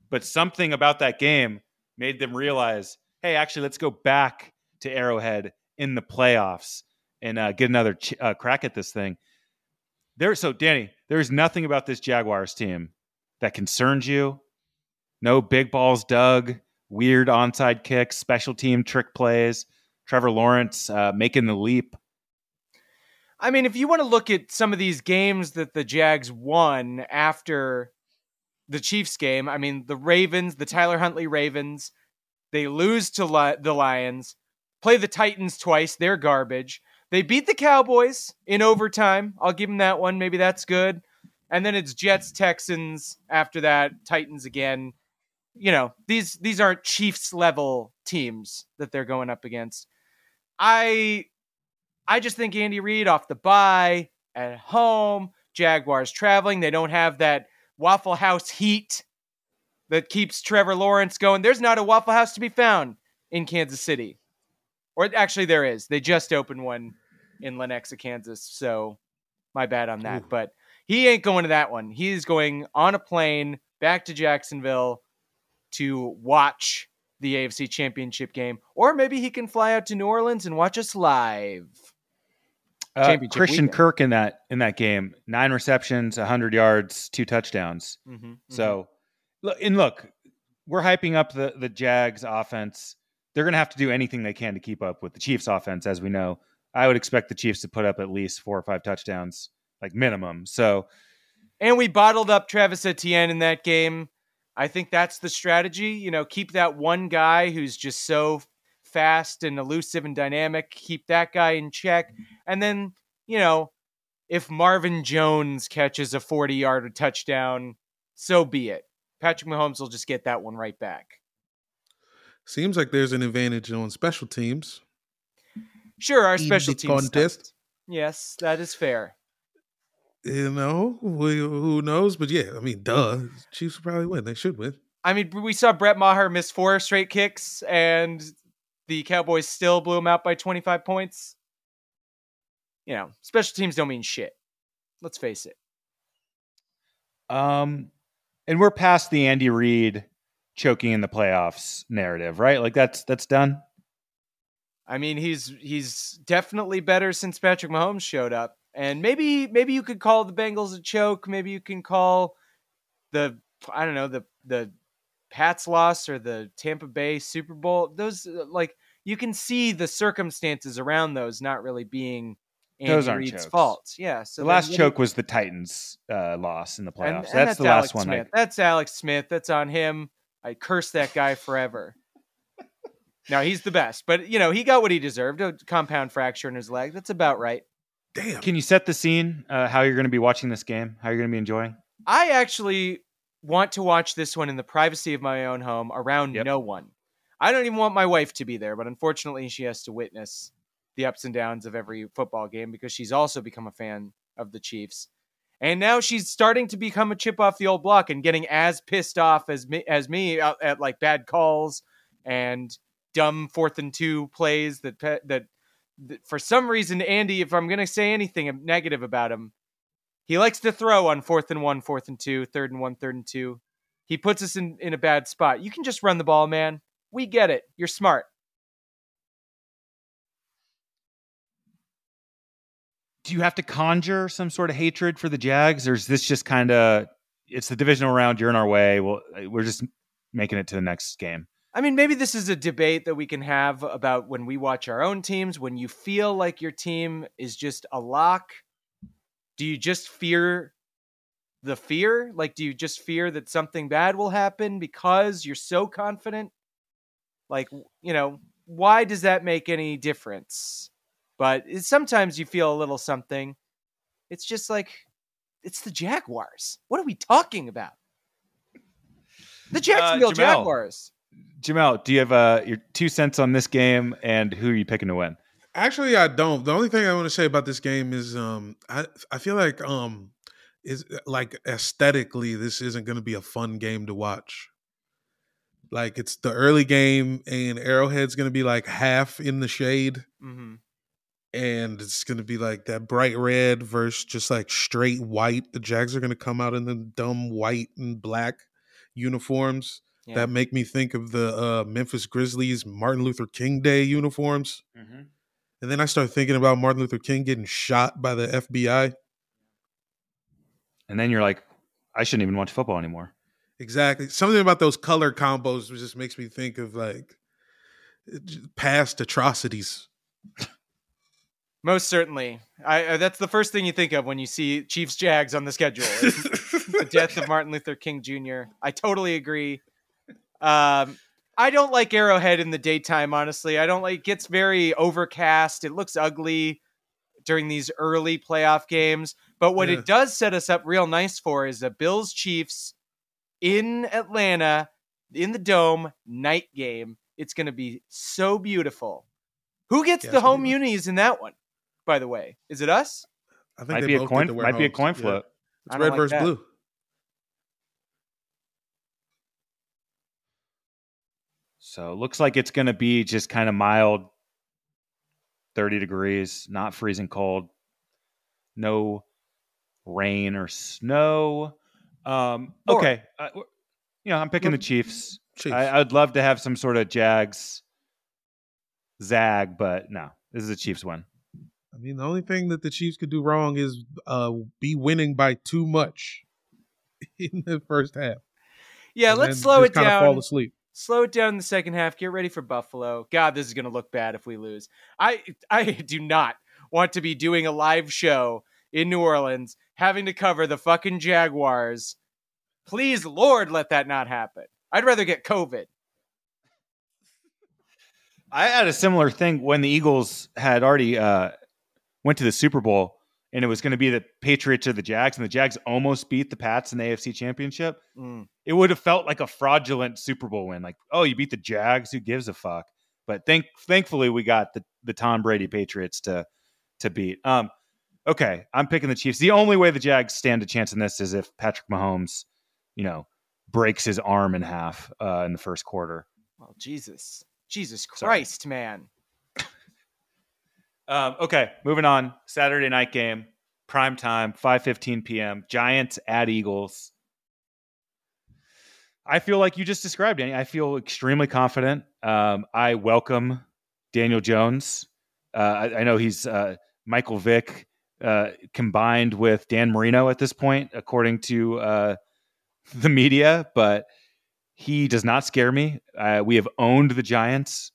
But something about that game made them realize, "Hey, actually, let's go back to Arrowhead in the playoffs and uh, get another ch- uh, crack at this thing." There, so Danny, there is nothing about this Jaguars team that concerns you. No big balls Doug, weird onside kicks, special team trick plays. Trevor Lawrence uh, making the leap. I mean, if you want to look at some of these games that the Jags won after the Chiefs game, I mean, the Ravens, the Tyler Huntley Ravens, they lose to Li- the Lions, play the Titans twice, they're garbage. They beat the Cowboys in overtime. I'll give them that one. Maybe that's good. And then it's Jets, Texans after that, Titans again. You know, these these aren't Chiefs level teams that they're going up against. I I just think Andy Reid off the bye at home, Jaguars traveling. They don't have that Waffle House heat that keeps Trevor Lawrence going. There's not a Waffle House to be found in Kansas City. Or actually, there is. They just opened one in Lenexa, Kansas. So my bad on that. Ooh. But he ain't going to that one. He's going on a plane back to Jacksonville to watch the AFC Championship game. Or maybe he can fly out to New Orleans and watch us live. Uh, Christian weekend. Kirk in that in that game, nine receptions, hundred yards, two touchdowns. Mm-hmm, So, look, and look, we're hyping up the the Jags offense. They're going to have to do anything they can to keep up with the Chiefs offense, as we know. I would expect the Chiefs to put up at least four or five touchdowns, like minimum. So, And we bottled up Travis Etienne in that game. I think that's the strategy. You know, keep that one guy who's just so fast and elusive and dynamic, keep that guy in check. And then, you know, if Marvin Jones catches a 40 yard touchdown, so be it. Patrick Mahomes will just get that one right back. Seems like there's an advantage on special teams. Sure, our In special the teams. contest. stumped. Yes, that is fair. You know, we, who knows? But yeah, I mean, duh. Chiefs will probably win. They should win. I mean, we saw Brett Maher miss four straight kicks, and the Cowboys still blew him out by 25 points. You know, special teams don't mean shit. Let's face it. um, and we're past the Andy Reid choking in the playoffs narrative, right? Like that's that's done. I mean, he's he's definitely better since Patrick Mahomes showed up, and maybe maybe you could call the Bengals a choke. Maybe you can call the I don't know the the Pats loss or the Tampa Bay Super Bowl. Those uh, like you can see the circumstances around those not really being Andy Those aren't chokes. fault. Yeah. So the last choke was the Titans uh, loss in the you- and- playoffs. and that's, the last Alex one. I, That's Alex Smith. That's on him. I curse that guy forever. Now he's the best, but you know he got what he deserved. A compound fracture in his leg. That's about right. Damn. can you set the scene? Uh, how you're going to be watching this game? How you're going to be enjoying? I actually want to watch this one in the privacy of my own home around Yep. no one. I don't even want my wife to be there, but unfortunately, she has to witness the ups and downs of every football game because she's also become a fan of the Chiefs. And now she's starting to become a chip off the old block and getting as pissed off as me, as me at, at like bad calls and dumb fourth and two plays that that, that for some reason Andy, if I'm going to say anything negative about him, he likes to throw on fourth and one, fourth and two, third and one, third and two. He puts us in, in a bad spot. You can just run the ball, man. We get it. You're smart. Do you have to conjure some sort of hatred for the Jags, or is this just kind of it's the divisional round? You're in our way. Well, we're just making it to the next game. I mean, maybe this is a debate that we can have about when we watch our own teams. When you feel like your team is just a lock, do you just fear the fear? Like, do you just fear that something bad will happen because you're so confident? Like, you know, why does that make any difference? But sometimes you feel a little something. It's just like, it's the Jaguars. What are we talking about? The Jacksonville Uh, Jaguars. Jamel, do you have uh, your two cents on this game, and who are you picking to win? Actually, I don't. The only thing I want to say about this game is, um, I I feel like um, is like aesthetically, this isn't going to be a fun game to watch. Like it's the early game, and Arrowhead's going to be like half in the shade, hmm and it's going to be like that bright red versus just like straight white. The Jags are going to come out in the dumb white and black uniforms Yeah. that make me think of the uh, Memphis Grizzlies Martin Luther King Day uniforms. And then I start thinking about Martin Luther King getting shot by the FBI. And then you're like, I shouldn't even watch football anymore. Exactly. Something about those color combos just makes me think of like past atrocities. Most certainly. I, uh, that's the first thing you think of when you see Chiefs Jags on the schedule. (laughs) the death of Martin Luther King Jr. I totally agree. Um, I don't like Arrowhead in the daytime, honestly. I don't like it gets very overcast. It looks ugly during these early playoff games. But what Yeah. it does set us up real nice for is a Bills Chiefs in Atlanta in the dome night game. It's going to be so beautiful. Who gets Yeah, the home be- unis in that one? By the way, is it us? I think Might they be a both get coin. to wear Might be a homes. coin Yeah. flip. It's red like versus that. blue. So it looks like it's going to be just kind of mild, thirty degrees, not freezing cold, no rain or snow. Um, Or- okay, uh, w- you know I'm picking the Chiefs. Chiefs. I, I'd love to have some sort of Jags zag, but no, this is a Chiefs win. I mean, the only thing that the Chiefs could do wrong is uh, be winning by too much (laughs) in the first half. Yeah, and let's then slow just it kinda down. Fall asleep. Slow it down in the second half. Get ready for Buffalo. God, this is going to look bad if we lose. I I do not want to be doing a live show in New Orleans having to cover the fucking Jaguars. Please, Lord, let that not happen. I'd rather get COVID. I had a similar thing when the Eagles had already uh, went to the Super Bowl, and it was going to be the Patriots or the Jags, and the Jags almost beat the Pats in the AFC Championship. Mm. It would have felt like a fraudulent Super Bowl win. Like, oh, you beat the Jags, who gives a fuck? But thank, thankfully, we got the the Tom Brady Patriots to to beat. Um, okay, I'm picking the Chiefs. The only way the Jags stand a chance in this is if Patrick Mahomes, you know, breaks his arm in half uh, in the first quarter. Well, Jesus, Jesus Sorry. Christ, man. Um, okay, moving on. Saturday night game, prime time, 5:15 p.m. Giants at Eagles. I feel like you just described Danny. I feel extremely confident. Um, I welcome Daniel Jones. Uh, I, I know he's uh, Michael Vick uh, combined with Dan Marino at this point, according to uh, (laughs) the media, but he does not scare me. Uh, we have owned the Giants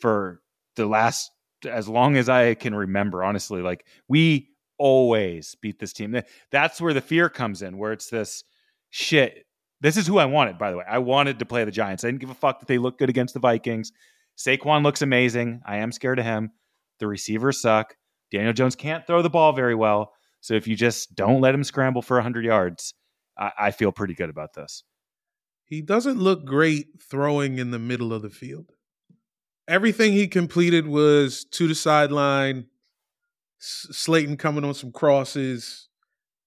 for the last as long as I can remember, honestly, like we always beat this team. That's where the fear comes in, where it's this shit. This is who I wanted, by the way. I wanted to play the Giants. I didn't give a fuck that they look good against the Vikings. Saquon looks amazing. I am scared of him. The receivers suck. Daniel Jones can't throw the ball very well. So if you just don't let him scramble for 100 yards, I, I feel pretty good about this. he doesn't look great throwing in the middle of the field. Everything he completed was to the sideline, Slayton coming on some crosses,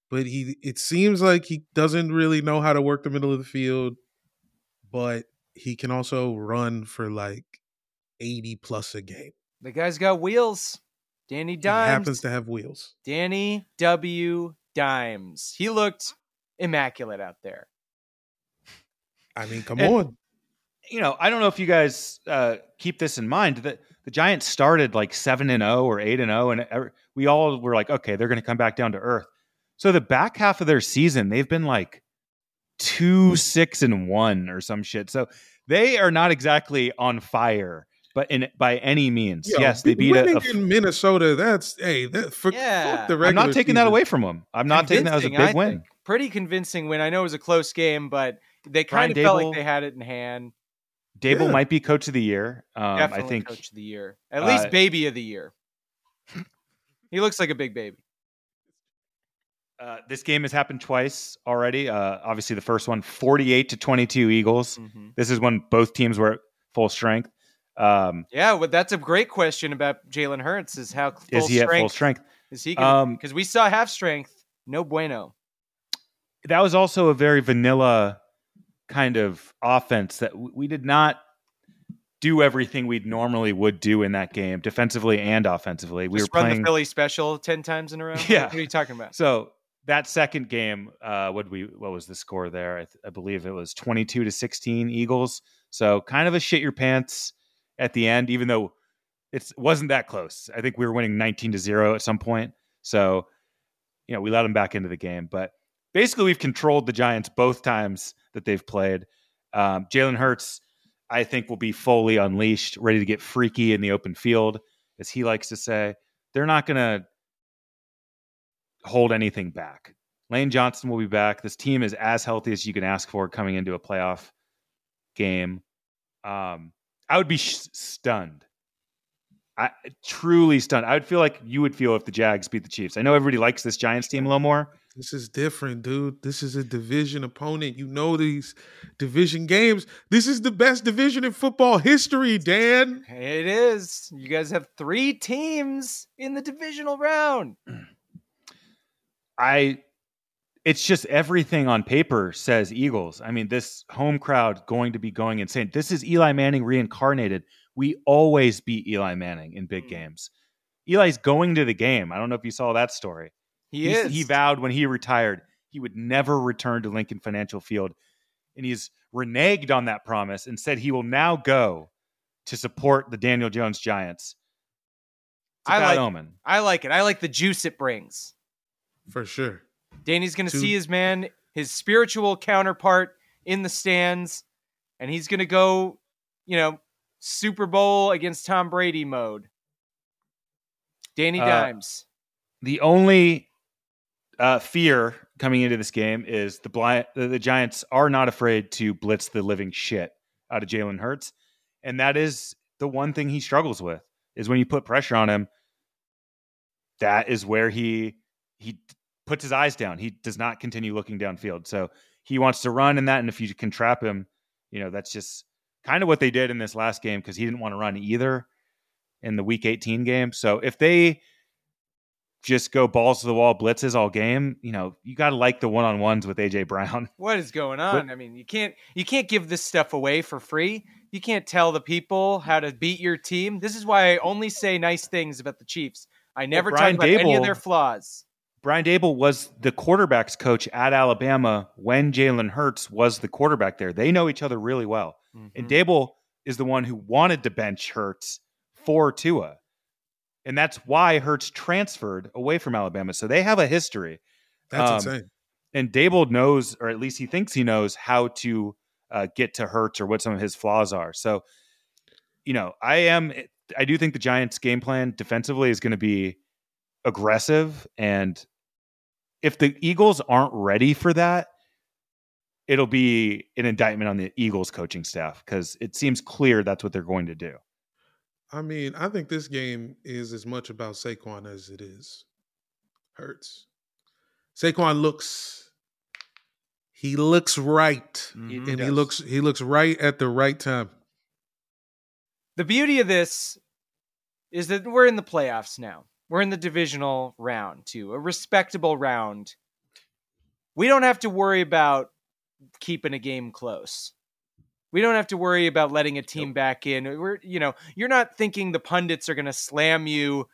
but he it seems like he doesn't really know how to work the middle of the field, but he can also run for like 80 plus a game. The guy's got wheels. Danny He Dimes. happens to have wheels. Danny W. Dimes. He looked immaculate out there. I mean, come And- on. You know, I don't know if you guys uh, keep this in mind that the Giants started like seven and zero or eight and zero, and we all were like, okay, they're going to come back down to earth. So the back half of their season, they've been like two six and one or some shit. So they are not exactly on fire, but in by any means, Yo, yes, they beat a. winning a in Minnesota. That's hey, that, for, Yeah. fuck the I'm not taking that away from them. I'm not taking that as a big I win. think. Pretty convincing win. I know it was a close game, but they Brian kind of felt like they had it in hand. Daboll Yeah. might be coach of the year. Um, Definitely I think coach of the year. At uh, least baby of the year. he looks like a big baby. Uh, this game has happened twice already. Uh, obviously, the first one, 48 to 22 Eagles. Mhm. This is when both teams were at full strength. Um, Yeah, well, that's a great question about Jalen Hurts. Is how full is he strength at full strength? is he? Um, Because we saw half strength. No bueno. That was also a very vanilla kind of offense that we did not do everything we normally would do in that game, defensively and offensively. We Just were run playing. the Philly special ten times in a row. Yeah. What are you talking about? So that second game, uh, what we what was the score there? I, th- I believe it was twenty two to sixteen Eagles. So kind of a shit your pants at the end, even though it wasn't that close. I think we were winning nineteen to zero at some point. So you know we let them back into the game, but basically we've controlled the Giants both times that they've played. Um, Jalen Hurts, I think, will be fully unleashed, ready to get freaky in the open field, as he likes to say. They're not going to hold anything back. Lane Johnson will be back. This team is as healthy as you can ask for coming into a playoff game. Um, I would be sh- stunned. I truly stunned. I would feel like you would feel if the Jags beat the Chiefs. I know everybody likes this Giants team a little more. This is different, dude. This is a division opponent. You know these division games. This is the best division in football history, Dan. It is. You guys have three teams in the divisional round. I it's just everything on paper says Eagles. I mean, this home crowd going to be going insane. This is Eli Manning reincarnated. We always beat Eli Manning in big Mm. games. Eli's going to the game. I don't know if you saw that story. He He's- is. He vowed when he retired he would never return to Lincoln Financial Field, and he's reneged on that promise and said he will now go to support the Daniel Jones Giants. It's a I bad like- omen. I like it. I like the juice it brings. For sure. Danny's going to see his man, his spiritual counterpart in the stands, and he's going to go, you know, Super Bowl against Tom Brady mode. Danny Uh, Dimes. the only uh, fear coming into this game is the, blind, the the Giants are not afraid to blitz the living shit out of Jalen Hurts, and that is the one thing he struggles with is when you put pressure on him. That is where he he puts his eyes down. He does not continue looking downfield. So he wants to run in that, and if you can trap him, you know that's just kind of what they did in this last game because he didn't want to run either in the Week 18 game. So if they just go balls to the wall blitzes all game, you know, you got to like the one on ones with AJ Brown. (laughs) What is going on? I mean, you can't you can't give this stuff away for free. You can't tell the people how to beat your team. This is why I only say nice things about the Chiefs. I never talk Brian about any of their flaws. Brian Daboll was the quarterbacks coach at Alabama when Jalen Hurts was the quarterback there. They know each other really well. And Mhm. Daboll is the one who wanted to bench Hurts for Tua. And that's why Hurts transferred away from Alabama. So they have a history. That's Um, insane. and Daboll knows, or at least he thinks he knows, how to uh, get to Hurts or what some of his flaws are. So, you know, I am, I do think the Giants' game plan defensively is going to be aggressive. And if the Eagles aren't ready for that, it'll be an indictment on the Eagles coaching staff because it seems clear that's what they're going to do. I mean, I think this game is as much about Saquon as it is Hurts. Saquon looks He looks right, Mhm. and he does. looks he looks right at the right time. the beauty of this is that we're in the playoffs now. We're in the divisional round too, a respectable round. We don't have to worry about keeping a game close. We don't have to worry about letting a team back in. We're, you know, you're not thinking the pundits are going to slam you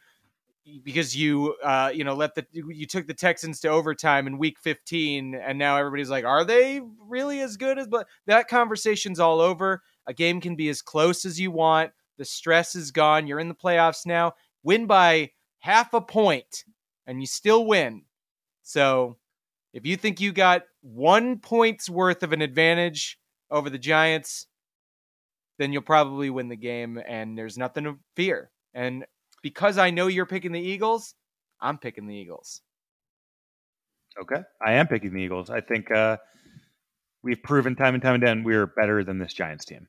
because you, uh, you know, let the you took the Texans to overtime in Week 15, and now everybody's like, are they really as good as? But that conversation's all over. A game can be as close as you want. The stress is gone. You're in the playoffs now. Win by half a point, and you still win. So, if you think you got one point's worth of an advantage over the Giants, then you'll probably win the game, and there's nothing to fear. And because I know you're picking the Eagles, I'm picking the Eagles. Okay. I am picking the Eagles. I think uh, we've proven time and time again we're better than this Giants team.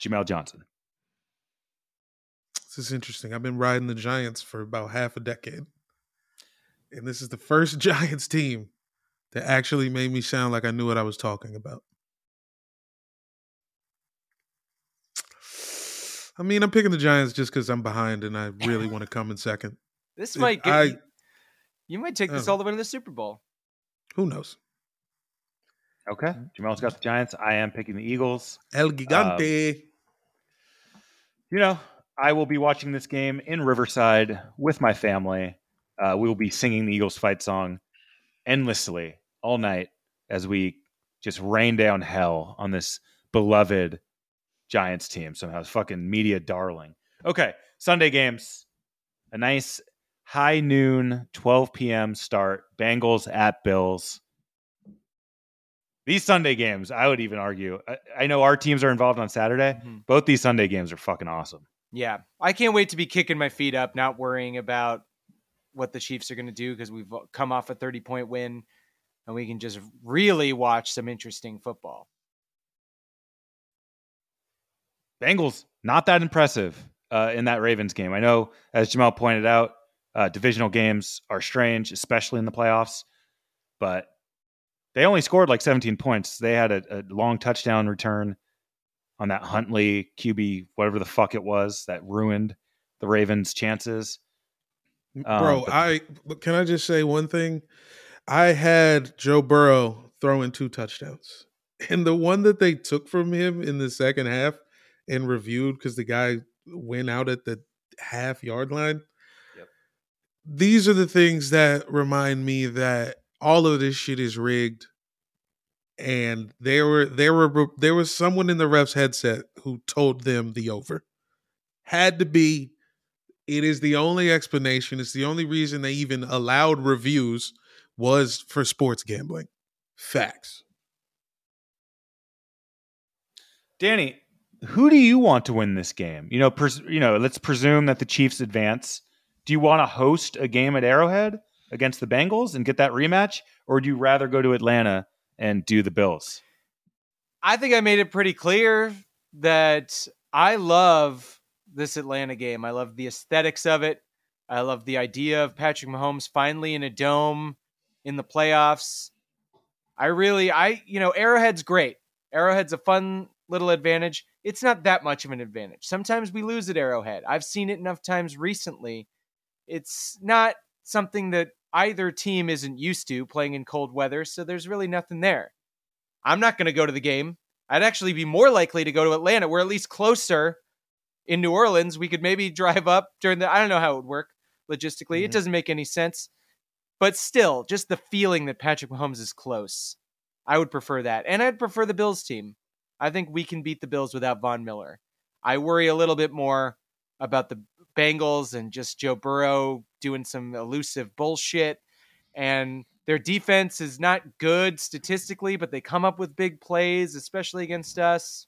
Jamel Johnson. This is interesting. I've been riding the Giants for about half a decade. And this is the first (laughs) Giants team that actually made me sound like I knew what I was talking about. I mean, I'm picking the Giants just because I'm behind and I really want to come in second. This If might get I- you, you might take this Uh. all the way to the Super Bowl. Who knows? Okay. Jamel's got the Giants. I am picking the Eagles. El Gigante. You know, I will be watching this game in Riverside with my family. Uh, we will be singing the Eagles fight song endlessly all night as we just rain down hell on this beloved Giants team. Somehow, it's fucking media darling. Okay, Sunday games. A nice high noon, 12 p.m. start. Bengals at Bills. These Sunday games, I would even argue. I, I know our teams are involved on Saturday. Mhm. Both these Sunday games are fucking awesome. Yeah, I can't wait to be kicking my feet up, not worrying about what the Chiefs are going to do because we've come off a 30 point win and we can just really watch some interesting football. Bengals not that impressive uh, in that Ravens game. I know, as Jamel pointed out, uh, divisional games are strange, especially in the playoffs. But they only scored like 17 points. They had a, a long touchdown return on that Huntley QB, whatever the fuck it was, that ruined the Ravens' chances. Um, Bro, but- I can I just say one thing? I had Joe Burrow throwing two touchdowns. And the one that they took from him in the second half and reviewed because the guy went out at the half yard line. Yep. These are the things that remind me that all of this shit is rigged. And there were there were there was someone in the ref's headset who told them the over. Had to be it is the only explanation. It's the only reason they even allowed reviews was for sports gambling. Facts. Danny, who do you want to win this game? You know, pres- you know, let's presume that the Chiefs advance. Do you want to host a game at Arrowhead against the Bengals and get that rematch, or do you rather go to Atlanta and do the Bills? I think I made it pretty clear that I love this Atlanta game. I love the aesthetics of it. I love the idea of Patrick Mahomes finally in a dome in the playoffs. I really, I, you know, Arrowhead's great. Arrowhead's a fun little advantage. It's not that much of an advantage. Sometimes we lose at Arrowhead. I've seen it enough times recently. It's not something that either team isn't used to playing in cold weather, so there's really nothing there. I'm not going to go to the game. I'd actually be more likely to go to Atlanta. We're at least closer in New Orleans. We could maybe (laughs) drive up during the. I don't know how it would work logistically. It Mhm. doesn't make any sense. But still, just the feeling that Patrick Mahomes is close. I would prefer that. And I'd prefer the Bills team. I think we can beat the Bills without Von Miller. I worry a little bit more about the Bengals and just Joe Burrow doing some elusive bullshit. And their defense is not good statistically, but they come up with big plays, especially against us.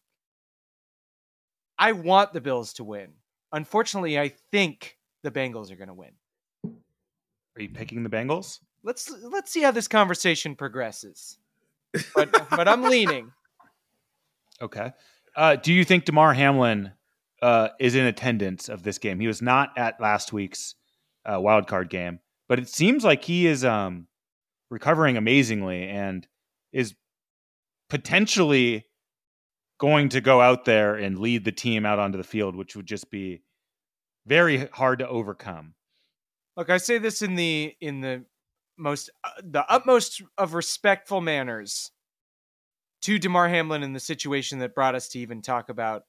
I want the Bills to win. Unfortunately, I think the Bengals are going to win. Are you picking the Bengals? Let's let's see how this conversation progresses. But but I'm leaning. (laughs) Okay. Uh, do you think Damar Hamlin uh, is in attendance of this game? He was not at last week's uh, wild card game, but it seems like he is um, recovering amazingly and is potentially going to go out there and lead the team out onto the field, which would just be very hard to overcome. Look, I say this in the in the most uh, the utmost of respectful manners to Damar Hamlin in the situation that brought us to even talk about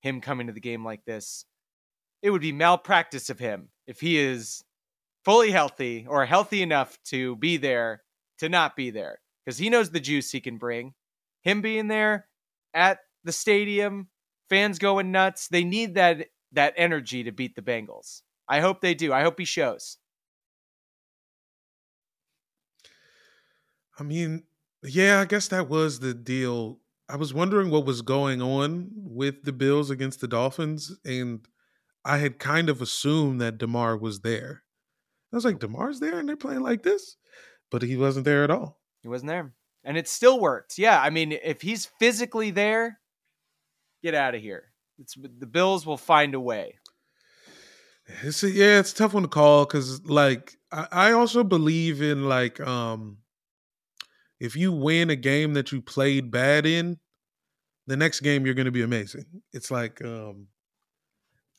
him coming to the game like this. It would be malpractice of him if he is fully healthy or healthy enough to be there to not be there because he knows the juice he can bring. Him being there at the stadium, fans going nuts, they need that that energy to beat the Bengals. I hope they do. I hope he shows. I mean, yeah, I guess that was the deal. I was wondering what was going on with the Bills against the Dolphins, and I had kind of assumed that Damar was there. I was like, Damar's there, and they're playing like this, but he wasn't there at all. He wasn't there, and it still worked. Yeah, I mean, if he's physically there, get out of here. It's the Bills will find a way. It's a, yeah, it's a tough one to call because like I, I also believe in like um if you win a game that you played bad in, the next game you're going to be amazing. It's like um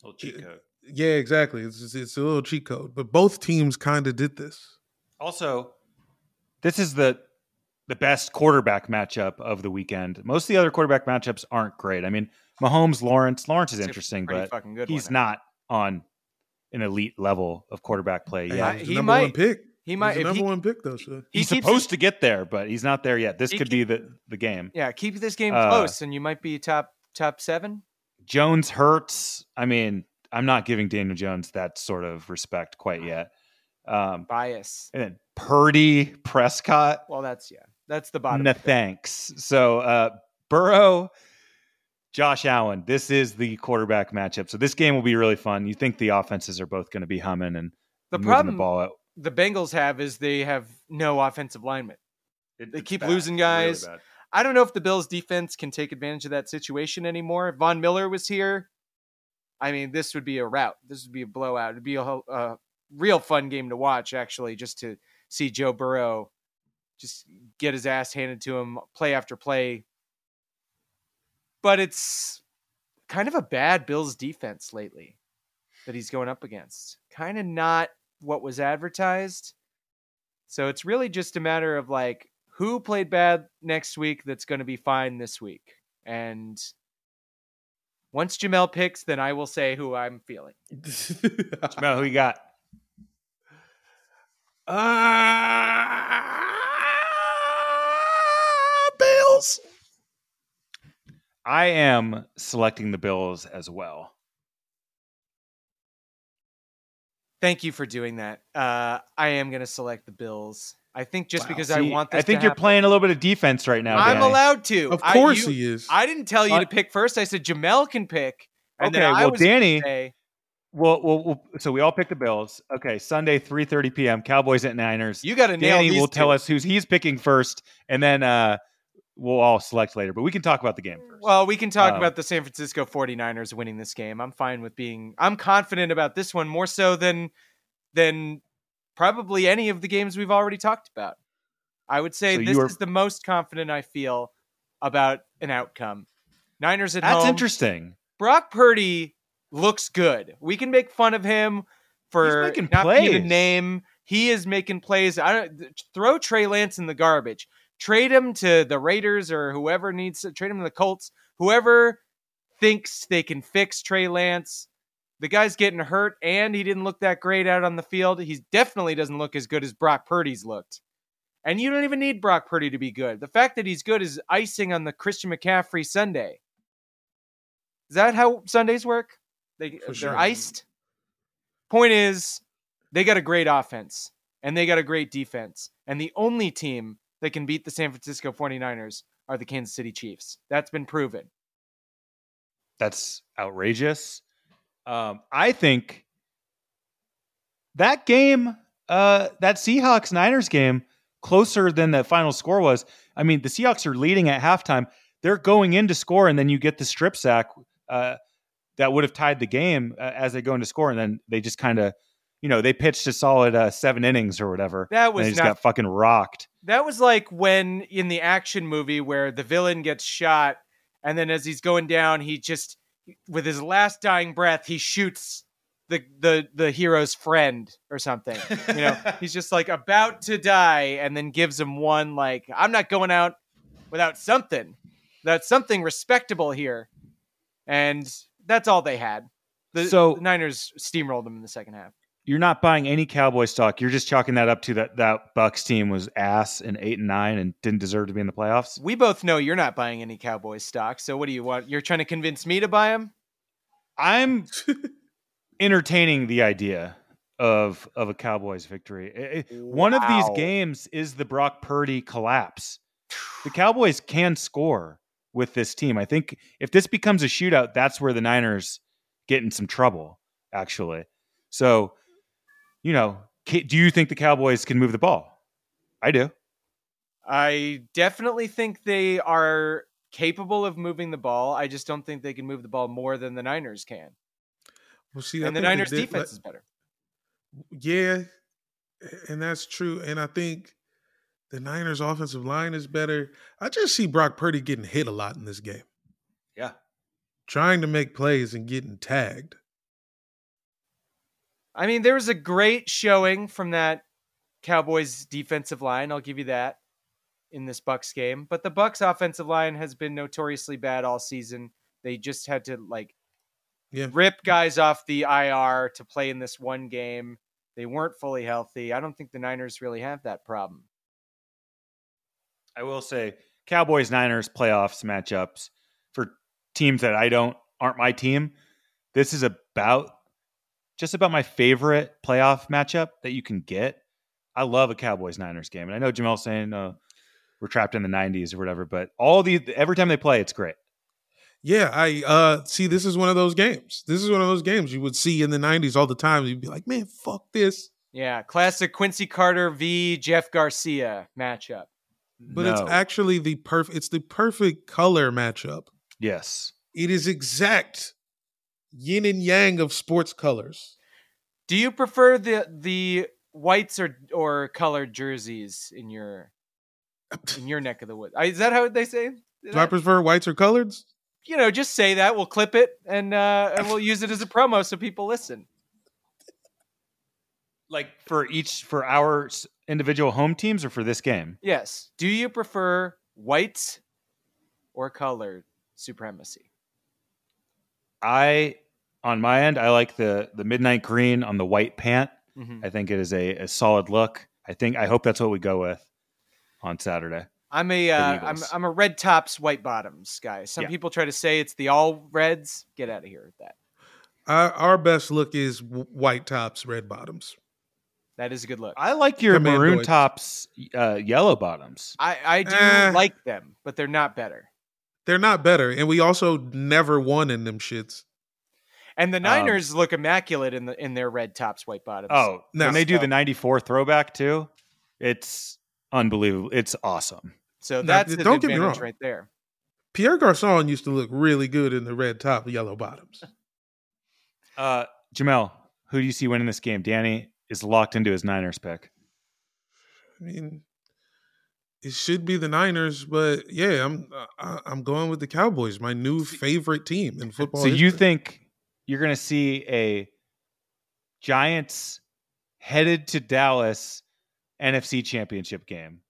Little cheat code. yeah, exactly. It's it's, it's a little cheat code, but both teams kind of did this. Also, this is the the best quarterback matchup of the weekend. Most of the other quarterback matchups aren't great. I mean, Mahomes, Lawrence. Lawrence is It's interesting, but he's one. not on an elite level of quarterback play Hey, yet. he's the he number one might- pick. he might- He's if the he- number one pick though. So. He he's keeps supposed it- to get there, but he's not there yet. This He could be the the game. Yeah, keep this game Uh, close, and you might be top top seven. Jones hurts. I mean, I'm not giving Daniel Jones that sort of respect quite yet. Um, Bias. and then Purdy, Prescott, Well, that's yeah, that's the bottom. no of it. thanks. So uh, Burrow, Josh Allen. This is the quarterback matchup. So this game will be really fun. You think the offenses are both going to be humming and The moving problem the ball out. the Bengals have is they have no offensive linemen. It- they keep bad. losing It's really guys. I don't know if the Bills defense can take advantage of that situation anymore. If Von Miller was here, I mean, this would be a rout. This would be a blowout. It'd be a, a real fun game to watch, actually, just to see Joe Burrow just get his ass handed to him play after play. But it's kind of a bad Bills defense lately that he's going up against. Kind of not what was advertised. So it's really just a matter of like who played bad next week that's going to be fine this week. And once Jamel picks, then I will say who I'm feeling. (laughs) Jamel, who you got? Ah, Bills. I am selecting the Bills as well. Thank you for doing that. Uh, I am going to select the Bills. I think just Wow. because I want this I think to you're happen. playing a little bit of defense right now. I'm Danny. allowed to. Of I- course you- he is. I didn't tell you to pick first. I said Jamel can pick. And Okay, then I well, was Danny- say- Well, well, well, so we all picked the Bills. Okay, Sunday, 3:30 p.m. Cowboys at Niners. you got to nail Danny these will tell us who's he's picking first, and then uh, we'll all select later. But we can talk about the game first. Well, we can talk Um, about the San Francisco 49ers winning this game. I'm fine with being I'm confident about this one more so than than probably any of the games we've already talked about. I would say So this are- is the most confident I feel about an outcome. Niners at That's home. That's interesting. Brock Purdy looks good. We can make fun of him for making not being a name. He is making plays. I don't throw Trey Lance in the garbage. Trade him to the Raiders or whoever needs to trade him to the Colts. Whoever thinks they can fix Trey Lance. The guy's getting hurt and he didn't look that great out on the field. He definitely doesn't look as good as Brock Purdy's looked. And you don't even need Brock Purdy to be good. The fact that he's good is icing on the Christian McCaffrey Sunday. Is that how Sundays work? They For they're sure. iced. Point is, they got a great offense and they got a great defense. And the only team that can beat the San Francisco 49ers are the Kansas City Chiefs. That's been proven. That's outrageous. Um, I think that game, uh, that Seahawks Niners game, closer than the final score was. I mean, the Seahawks are leading at halftime. They're going in to score, and then you get the strip sack uh, that would have tied the game uh, as they go into score, and then they just kind of, you know, they pitched a solid uh, seven innings or whatever. That and was they just not got fucking rocked. That was like when in the action movie where the villain gets shot, and then as he's going down, he just with his last dying breath, he shoots the the the hero's friend or something. You know, (laughs) he's just like about to die, and then gives him one like, "I'm not going out without something, without something respectable here," and that's all they had. The, So- the Niners steamrolled them in the second half. You're not buying any Cowboy stock. You're just chalking that up to that that Bucks team was ass in eight and nine and didn't deserve to be in the playoffs. We both know you're not buying any Cowboys stock. So what do you want? You're trying to convince me to buy them? I'm (laughs) entertaining the idea of of a Cowboys victory. I- One of these games is the Brock Purdy collapse. The (sighs) Cowboys can score with this team. I think if this becomes a shootout, that's where the Niners get in some trouble. Actually, so you know, do you think the Cowboys can move the ball? I do. I definitely think they are capable of moving the ball. I just don't think they can move the ball more than the Niners can. Well, see, I And the Niners did- defense is better. Yeah, and that's true. And I think the Niners' offensive line is better. I just see Brock Purdy getting hit a lot in this game, Yeah. trying to make plays and getting tagged. I mean, there was a great showing from that Cowboys defensive line. I'll give you that in this Bucks game. But the Bucks offensive line has been notoriously bad all season. They just had to like Yeah. rip guys off the IR to play in this one game. They weren't fully healthy. I don't think the Niners really have that problem. I will say Cowboys Niners playoffs matchups for teams that I don't aren't my team. This is about just about my favorite playoff matchup that you can get. I love a Cowboys Niners game, and I know Jamel's saying uh, we're trapped in the '90s or whatever, but all the every time they play, it's great. Yeah, I uh see this is one of those games. This is one of those games you would see in the 90s all the time. You'd be like, "Man, fuck this." Yeah, classic Quincy Carter v. Jeff Garcia matchup. But it's actually the perfect it's the perfect color matchup. yes. It is exact yin and yang of sports colors. Do you prefer the the whites or or colored jerseys in your (laughs) in your neck of the woods? Is that how they say? it? Do I prefer whites or coloreds? you know, just say that. We'll clip it and uh, and we'll use it as a promo so people listen. Like for each for our individual home teams or for this game. Yes. Do you prefer whites or colored supremacy? I on my end, I like the the midnight green on the white pant. Mhm. I think it is a, a solid look. I think I hope that's what we go with on Saturday. I'm a uh, I'm I'm a red tops white bottoms guy. Some Yeah. people try to say it's the all reds. Get out of here with that. Our, our best look is white tops, red bottoms. That is a good look. I like your Commandoids. maroon tops, uh, yellow bottoms. I I do Eh. like them, but they're not better. They're not better, and we also never won in them shits. And the Um, Niners look immaculate in the in their red tops white bottoms. Oh, No. when they do the '94 throwback too, it's unbelievable. It's awesome. so Now, that's the don't get me advantage wrong. right there. Pierre Garcon used to look really good in the red top, yellow bottoms. (laughs) Uh, Jamel, who do you see winning this game? Danny is locked into his Niners pick. I mean, it should be the Niners, but yeah, I'm I, I'm going with the Cowboys, my new favorite team in football. so you think you're going to see a Giants headed to Dallas NFC Championship game?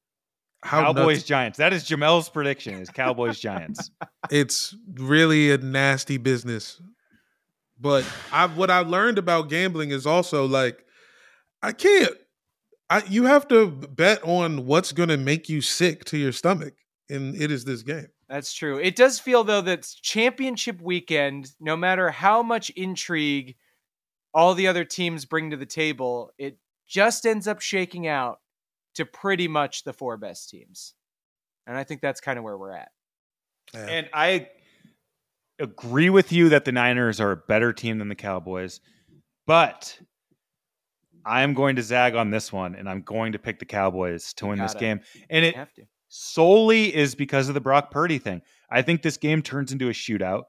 how Cowboys nuts- Giants. That is Jamel's prediction. Is Cowboys Giants? (laughs) it's really a nasty business. But I what I learned about gambling is also like I can't I you have to bet on what's going to make you sick to your stomach and it is this game. That's true. It does feel though that championship weekend, no matter how much intrigue all the other teams bring to the table, it just ends up shaking out to pretty much the four best teams. And I think that's kind of where we're at. And I agree with you that the Niners are a better team than the Cowboys, but I am going to zag on this one, and I'm going to pick the Cowboys to You win this gotta. game. And it have to. Solely is because of the Brock Purdy thing. I think this game turns into a shootout.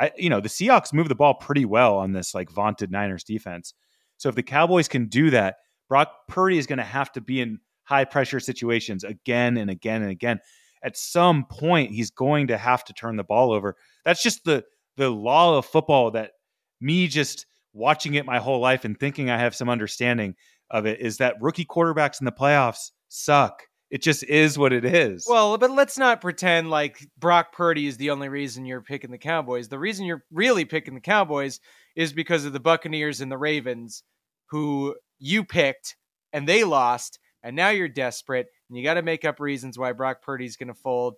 I, you know, the Seahawks move the ball pretty well on this like vaunted Niners defense, So if the Cowboys can do that, Brock Purdy is going to have to be in high pressure situations again and again and again. At some point, he's going to have to turn the ball over. That's just the the law of football that me just watching it my whole life and thinking I have some understanding of it is that rookie quarterbacks in the playoffs suck. It just is what it is. Well, but let's not pretend like Brock Purdy is the only reason you're picking the Cowboys. The reason you're really picking the Cowboys is because of the Buccaneers and the Ravens, who you picked and they lost, and now you're desperate and you got to make up reasons why Brock Purdy's going to fold.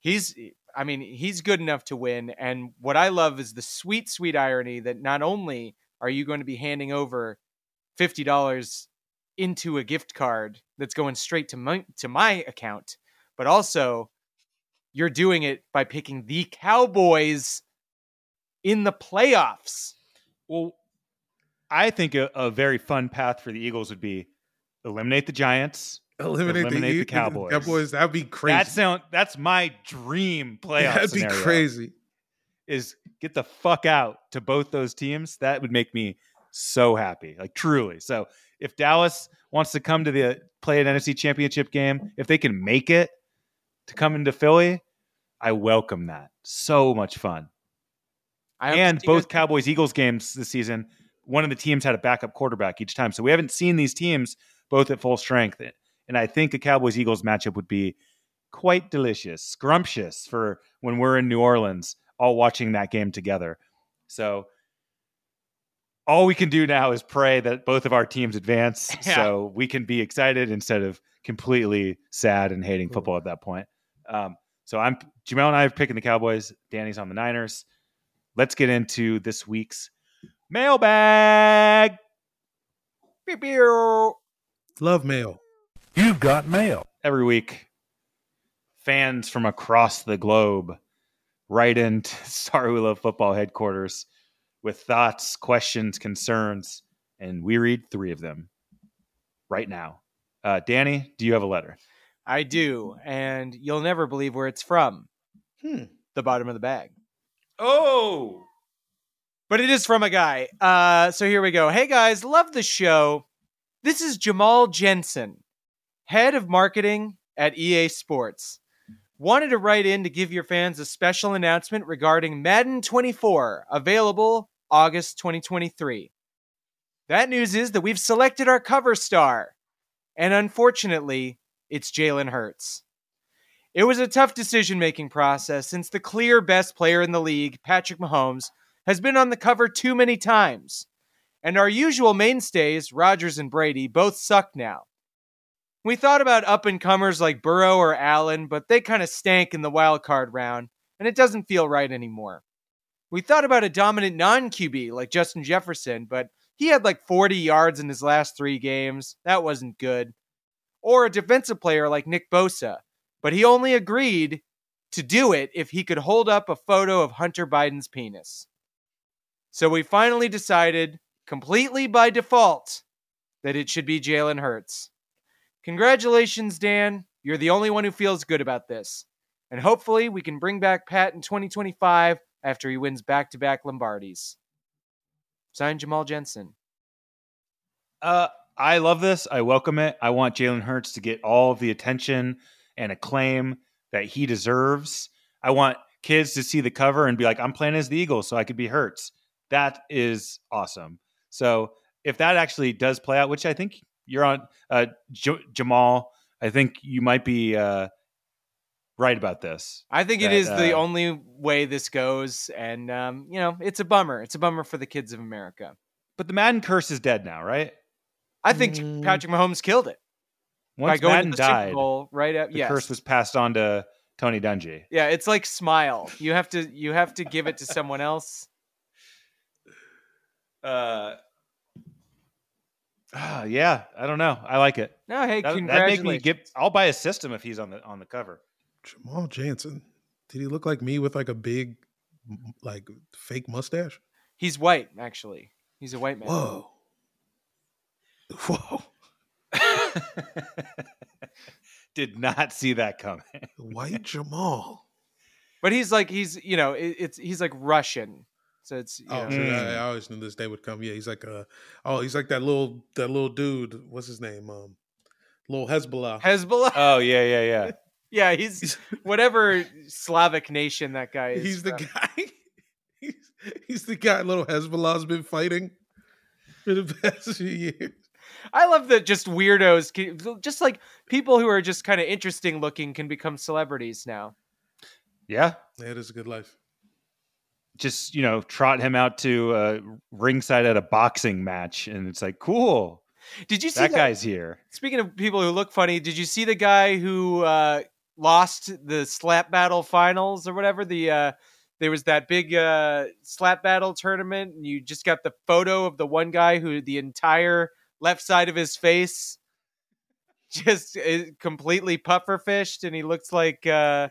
He's, I mean, he's good enough to win. And what I love is the sweet, sweet irony that not only are you going to be handing over fifty dollars into a gift card that's going straight to my to my account, but also you're doing it by picking the Cowboys in the playoffs. Well, I think a, a very fun path for the Eagles would be eliminate the Giants, Eliminate, Eliminate the, the Cowboys. Cowboys. That'd be crazy. That sound that's my dream playoff. That'd be crazy. Is get the fuck out to both those teams. That would make me so happy, like truly. So if Dallas wants to come to the play an NFC Championship game, if they can make it to come into Philly, I welcome that. So much fun. And both Cowboys Eagles games this season, one of the teams had a backup quarterback each time. So we haven't seen these teams both at full strength. And I think a Cowboys Eagles matchup would be quite delicious, scrumptious for when we're in New Orleans, all watching that game together. So all we can do now is pray that both of our teams advance (laughs) Yeah. so we can be excited instead of completely sad and hating football at that point. Um, so I'm Jamel and I are picking the Cowboys. Danny's on the Niners. Let's get into this week's mailbag. Pew, pew. Love mail. You've got mail. Every week, fans from across the globe write into Sorry (laughs) We Love Football headquarters with thoughts, questions, concerns, and we read three of them right now. Uh, Danny, do you have a letter? I do, and you'll never believe where it's from. Hmm. The bottom of the bag. Oh, but it is from a guy. Uh, so here we go. Hey guys, love the show. This is Jamal Jensen, head of marketing at EA Sports. Wanted to write in to give your fans a special announcement regarding Madden 24, available August 2023. That news is that we've selected our cover star, and unfortunately, it's Jalen Hurts. It was a tough decision making process since the clear best player in the league, Patrick Mahomes, has been on the cover too many times. And our usual mainstays, Rodgers and Brady, both suck now. We thought about up and comers like Burrow or Allen, but they kind of stank in the wild card round, and it doesn't feel right anymore. We thought about a dominant non QB like Justin Jefferson, but he had like 40 yards in his last three games. That wasn't good. Or a defensive player like Nick Bosa, but he only agreed to do it if he could hold up a photo of Hunter Biden's penis. So we finally decided, completely by default, that it should be Jalen Hurts. Congratulations, Dan. You're the only one who feels good about this. And hopefully we can bring back Pat in 2025 after he wins back to back Lombardis. Signed Jamal Jensen. Uh, I love this. I welcome it. I want Jalen Hurts to get all of the attention and acclaim that he deserves. I want kids to see the cover and be like, I'm playing as the Eagles, so I could be Hurts. That is awesome. So if that actually does play out, which I think you're on, uh, J- Jamal, I think you might be uh, right about this. I think it is That, is the uh, only way this goes. And, um, you know, it's a bummer. It's a bummer for the kids of America. But the Madden curse is dead now, right? I think Mm. Patrick Mahomes killed it by Once going Madden to the Super died, Bowl right at the yes. curse was passed on to Tony Dungy. Yeah, it's like smile. You have to you have to give it to someone else. (laughs) Uh, ah, yeah, I don't know. I like it. No, hey, That, that congratulations. make me get. I'll buy a system if he's on the on the cover. Jamal Jansen. Did he look like me with like a big, like fake mustache? He's white, actually. He's a white man. Whoa. Whoa. (laughs) Did not see that coming. White Jamal. But he's like he's you know it, it's he's like Russian, So it's you Oh, know, true. Mm. I, I always knew this day would come. Yeah, he's like a. Oh, he's like that little that little dude. What's his name? Um, little Hasbulla. Hasbulla. Oh yeah, yeah, yeah. (laughs) yeah, he's whatever (laughs) Slavic nation that guy is. he's the from. guy. (laughs) he's, he's the guy. Little Hasbulla's been fighting for the past few years. I love that just weirdos, can- just like people who are just kind of interesting looking, can become celebrities now. Yeah. Yeah, it is a good life. Just, you know, trot him out to uh, ringside at a boxing match. And it's like, cool. Did you see That that, guy's here. Speaking of people who look funny, did you see the guy who uh, lost the slap battle finals or whatever? The uh, there was that big uh, slap battle tournament, and you just got the photo of the one guy who the entire left side of his face (laughs) just is completely pufferfished, and he looks like uh,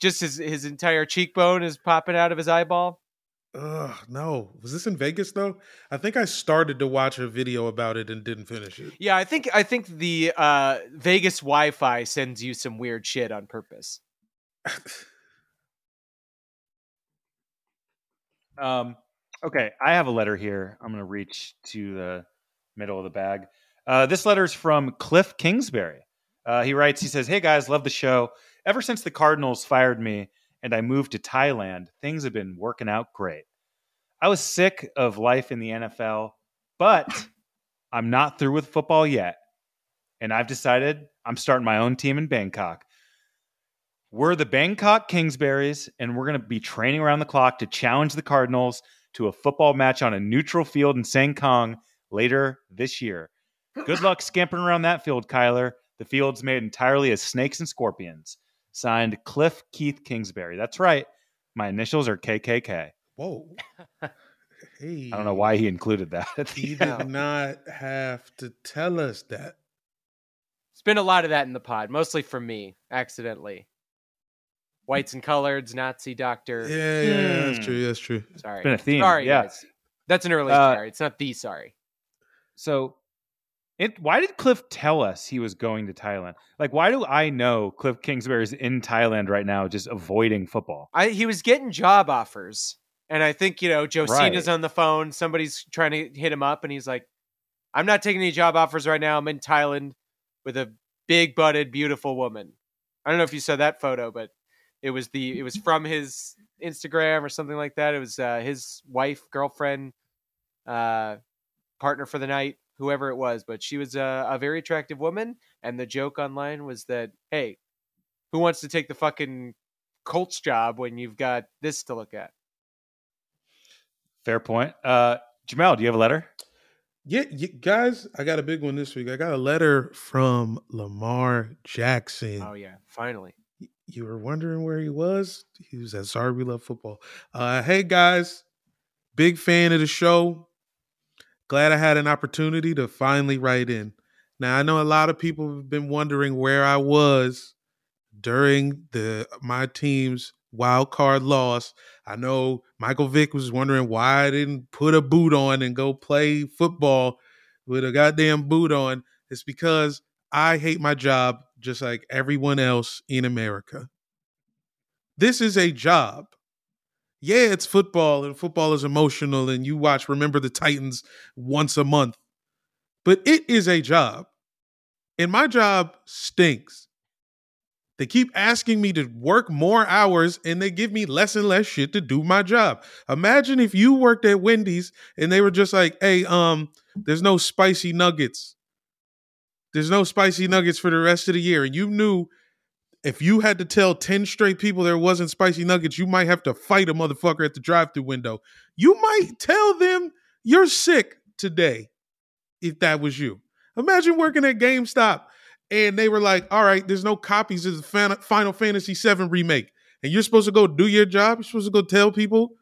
just his his entire cheekbone is popping out of his eyeball. Ugh, no. Was this in Vegas though? I think I started to watch a video about it and didn't finish it. Yeah, I think I think the uh, Vegas Wi-Fi sends you some weird shit on purpose. (laughs) Um, okay, I have a letter here. I'm going to reach to the middle of the bag. Uh, this letter is from Cliff Kingsbury. Uh, he writes, he says, Hey guys, love the show. Ever since the Cardinals fired me and I moved to Thailand, things have been working out great. I was sick of life in the NFL, but I'm not through with football yet. And I've decided I'm starting my own team in Bangkok. We're the Bangkok Kingsberries, and we're going to be training around the clock to challenge the Cardinals to a football match on a neutral field in Sangkong later this year. Good luck (clears throat) scampering around that field, Kyler. The field's made entirely of snakes and scorpions. Signed Cliff Keith Kingsbury. That's right. My initials are KKK. Whoa. (laughs) Hey. I don't know why he included that. at (laughs) the He end. did not have to tell us that. It's been a lot of that in the pod, mostly from me, accidentally. Whites and coloreds, Nazi doctor. Yeah, yeah, Hmm. that's true. That's true. Sorry. It's been a theme, Sorry, yeah. guys. That's an early Uh, sorry. It's not the sorry. So, it, why did Cliff tell us he was going to Thailand? Like, why do I know Cliff Kingsbury is in Thailand right now, just avoiding football? I he was getting job offers. And I think, you know, Josina's Right. on the phone. Somebody's trying to hit him up, and he's like, I'm not taking any job offers right now. I'm in Thailand with a big butted, beautiful woman. I don't know if you saw that photo, but it was the it was from his Instagram or something like that. It was uh, his wife, girlfriend, uh, partner for the night, whoever it was. But she was a, a very attractive woman, and the joke online was that, hey, who wants to take the fucking Colts job when you've got this to look at? Fair point. Uh, Jamel, do you have a letter? Yeah, y guys, I got a big one this week. I got a letter from Lamar Jackson. Oh yeah, finally. You were wondering where he was? He was at Sorry We Love Football. Uh, hey guys, big fan of the show. Glad I had an opportunity to finally write in. Now I know a lot of people have been wondering where I was during the my team's wild card loss. I know Michael Vick was wondering why I didn't put a boot on and go play football with a goddamn boot on. It's because I hate my job just like everyone else in America. This is a job. Yeah, it's football and football is emotional and you watch Remember the Titans once a month. But it is a job. And my job stinks. They keep asking me to work more hours and they give me less and less shit to do my job. Imagine if you worked at Wendy's and they were just like, "Hey, um, there's no spicy nuggets. There's no spicy nuggets for the rest of the year." And you knew if you had to tell 10 straight people there wasn't spicy nuggets, you might have to fight a motherfucker at the drive-through window. You might tell them you're sick today if that was you. Imagine working at GameStop and they were like, all right, there's no copies of the Final Fantasy VII remake. And you're supposed to go do your job. You're supposed to go tell people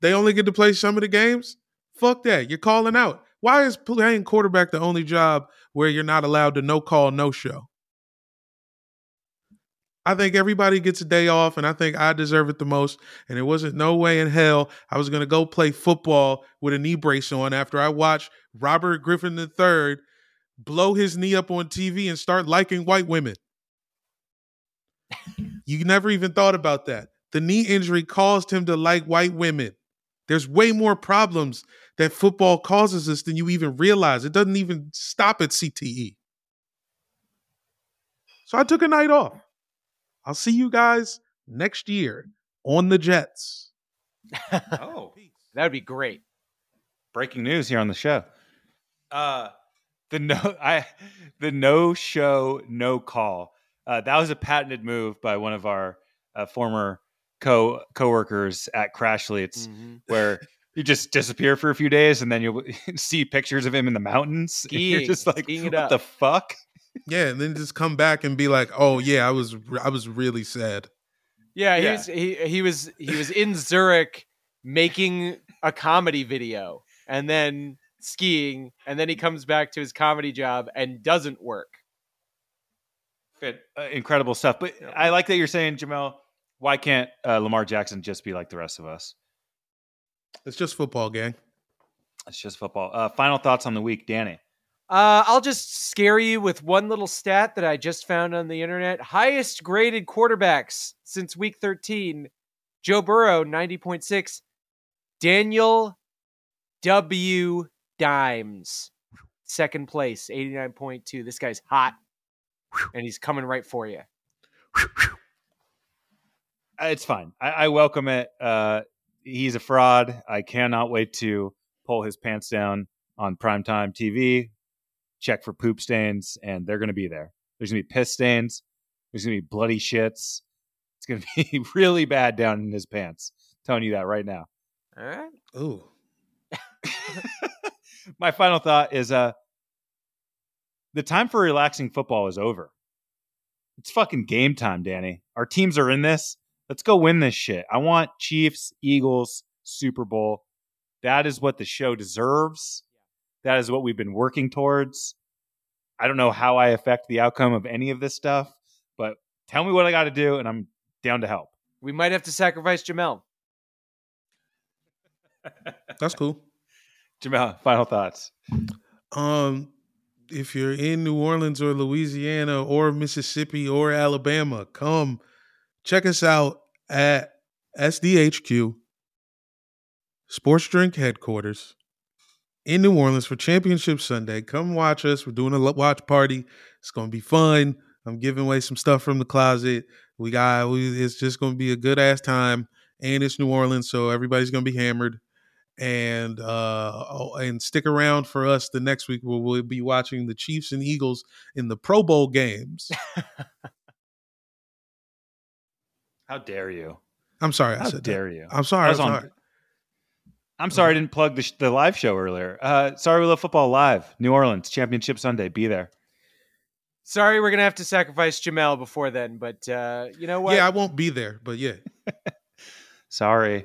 they only get to play some of the games. Fuck that. You're calling out. Why is playing quarterback the only job where you're not allowed to no call, no show? I think everybody gets a day off, and I think I deserve it the most. And it wasn't no way in hell I was going to go play football with a knee brace on after I watched Robert Griffin III blow his knee up on TV and start liking white women. you never even thought about that. The knee injury caused him to like white women. There's way more problems that football causes us than you even realize. It doesn't even stop at CTE. So I took a night off. I'll see you guys next year on the Jets. (laughs) Oh, That would be great. breaking news here on the show. Uh, the no, (laughs) I, the no show, no call. Uh, that was a patented move by one of our uh, former co coworkers at Crashly. It's Mhm. where (laughs) you just disappear for a few days and then you'll see pictures of him in the mountains. and You're just like, what up." the fuck? Yeah, and then just come back and be like, "Oh yeah, I was I was really sad." Yeah, he Yeah. was he, he was he was in Zurich making a comedy video and then skiing and then he comes back to his comedy job and doesn't work. Fit, uh, incredible stuff. But I like that you're saying, Jamel. Why can't uh, Lamar Jackson just be like the rest of us? It's just football, gang. It's just football. Uh, final thoughts on the week, Danny. Uh, I'll just scare you with one little stat that I just found on the internet. Highest graded quarterbacks since week 13. Joe Burrow, 90.6. Daniel W. Dimes, second place, 89.2. This guy's hot. And he's coming right for you. Uh, It's fine. I, I welcome it. Uh, he's a fraud. I cannot wait to pull his pants down on primetime TV, check for poop stains, and they're going to be there. There's going to be piss stains. There's going to be bloody shits. It's going (laughs) to be really bad down in his pants. telling you that right now. All right. Ooh. (laughs) My final thought is uh, the time for relaxing football is over. It's fucking game time, Danny. Our teams are in this. Let's go win this shit. I want Chiefs, Eagles, Super Bowl. That is what the show deserves. That is what we've been working towards. I don't know how I affect the outcome of any of this stuff, but tell me what I got to do, and I'm down to help. We might have to sacrifice Jamel. (laughs) That's cool. Jamel, final thoughts. Um, if you're in New Orleans or Louisiana or Mississippi or Alabama, come check us out at SDHQ Sports Drink Headquarters in New Orleans for Championship Sunday. Come watch us. We're doing a watch party. It's gonna be fun. I'm giving away some stuff from the closet. We got. We, it's just gonna be a good ass time, and it's New Orleans, so everybody's gonna be hammered and uh oh, and stick around for us the next week where we'll be watching the Chiefs and Eagles in the Pro Bowl games. (laughs) How dare you? I'm sorry, I How said that. dare you? I'm sorry. I I'm was on- sorry. I'm sorry I didn't plug the, sh- the live show earlier. Uh, sorry, we love football live. New Orleans Championship Sunday. Be there. Sorry, we're gonna have to sacrifice Jamel before then, but uh, you know what? Yeah, I won't be there, but yeah. (laughs) Sorry.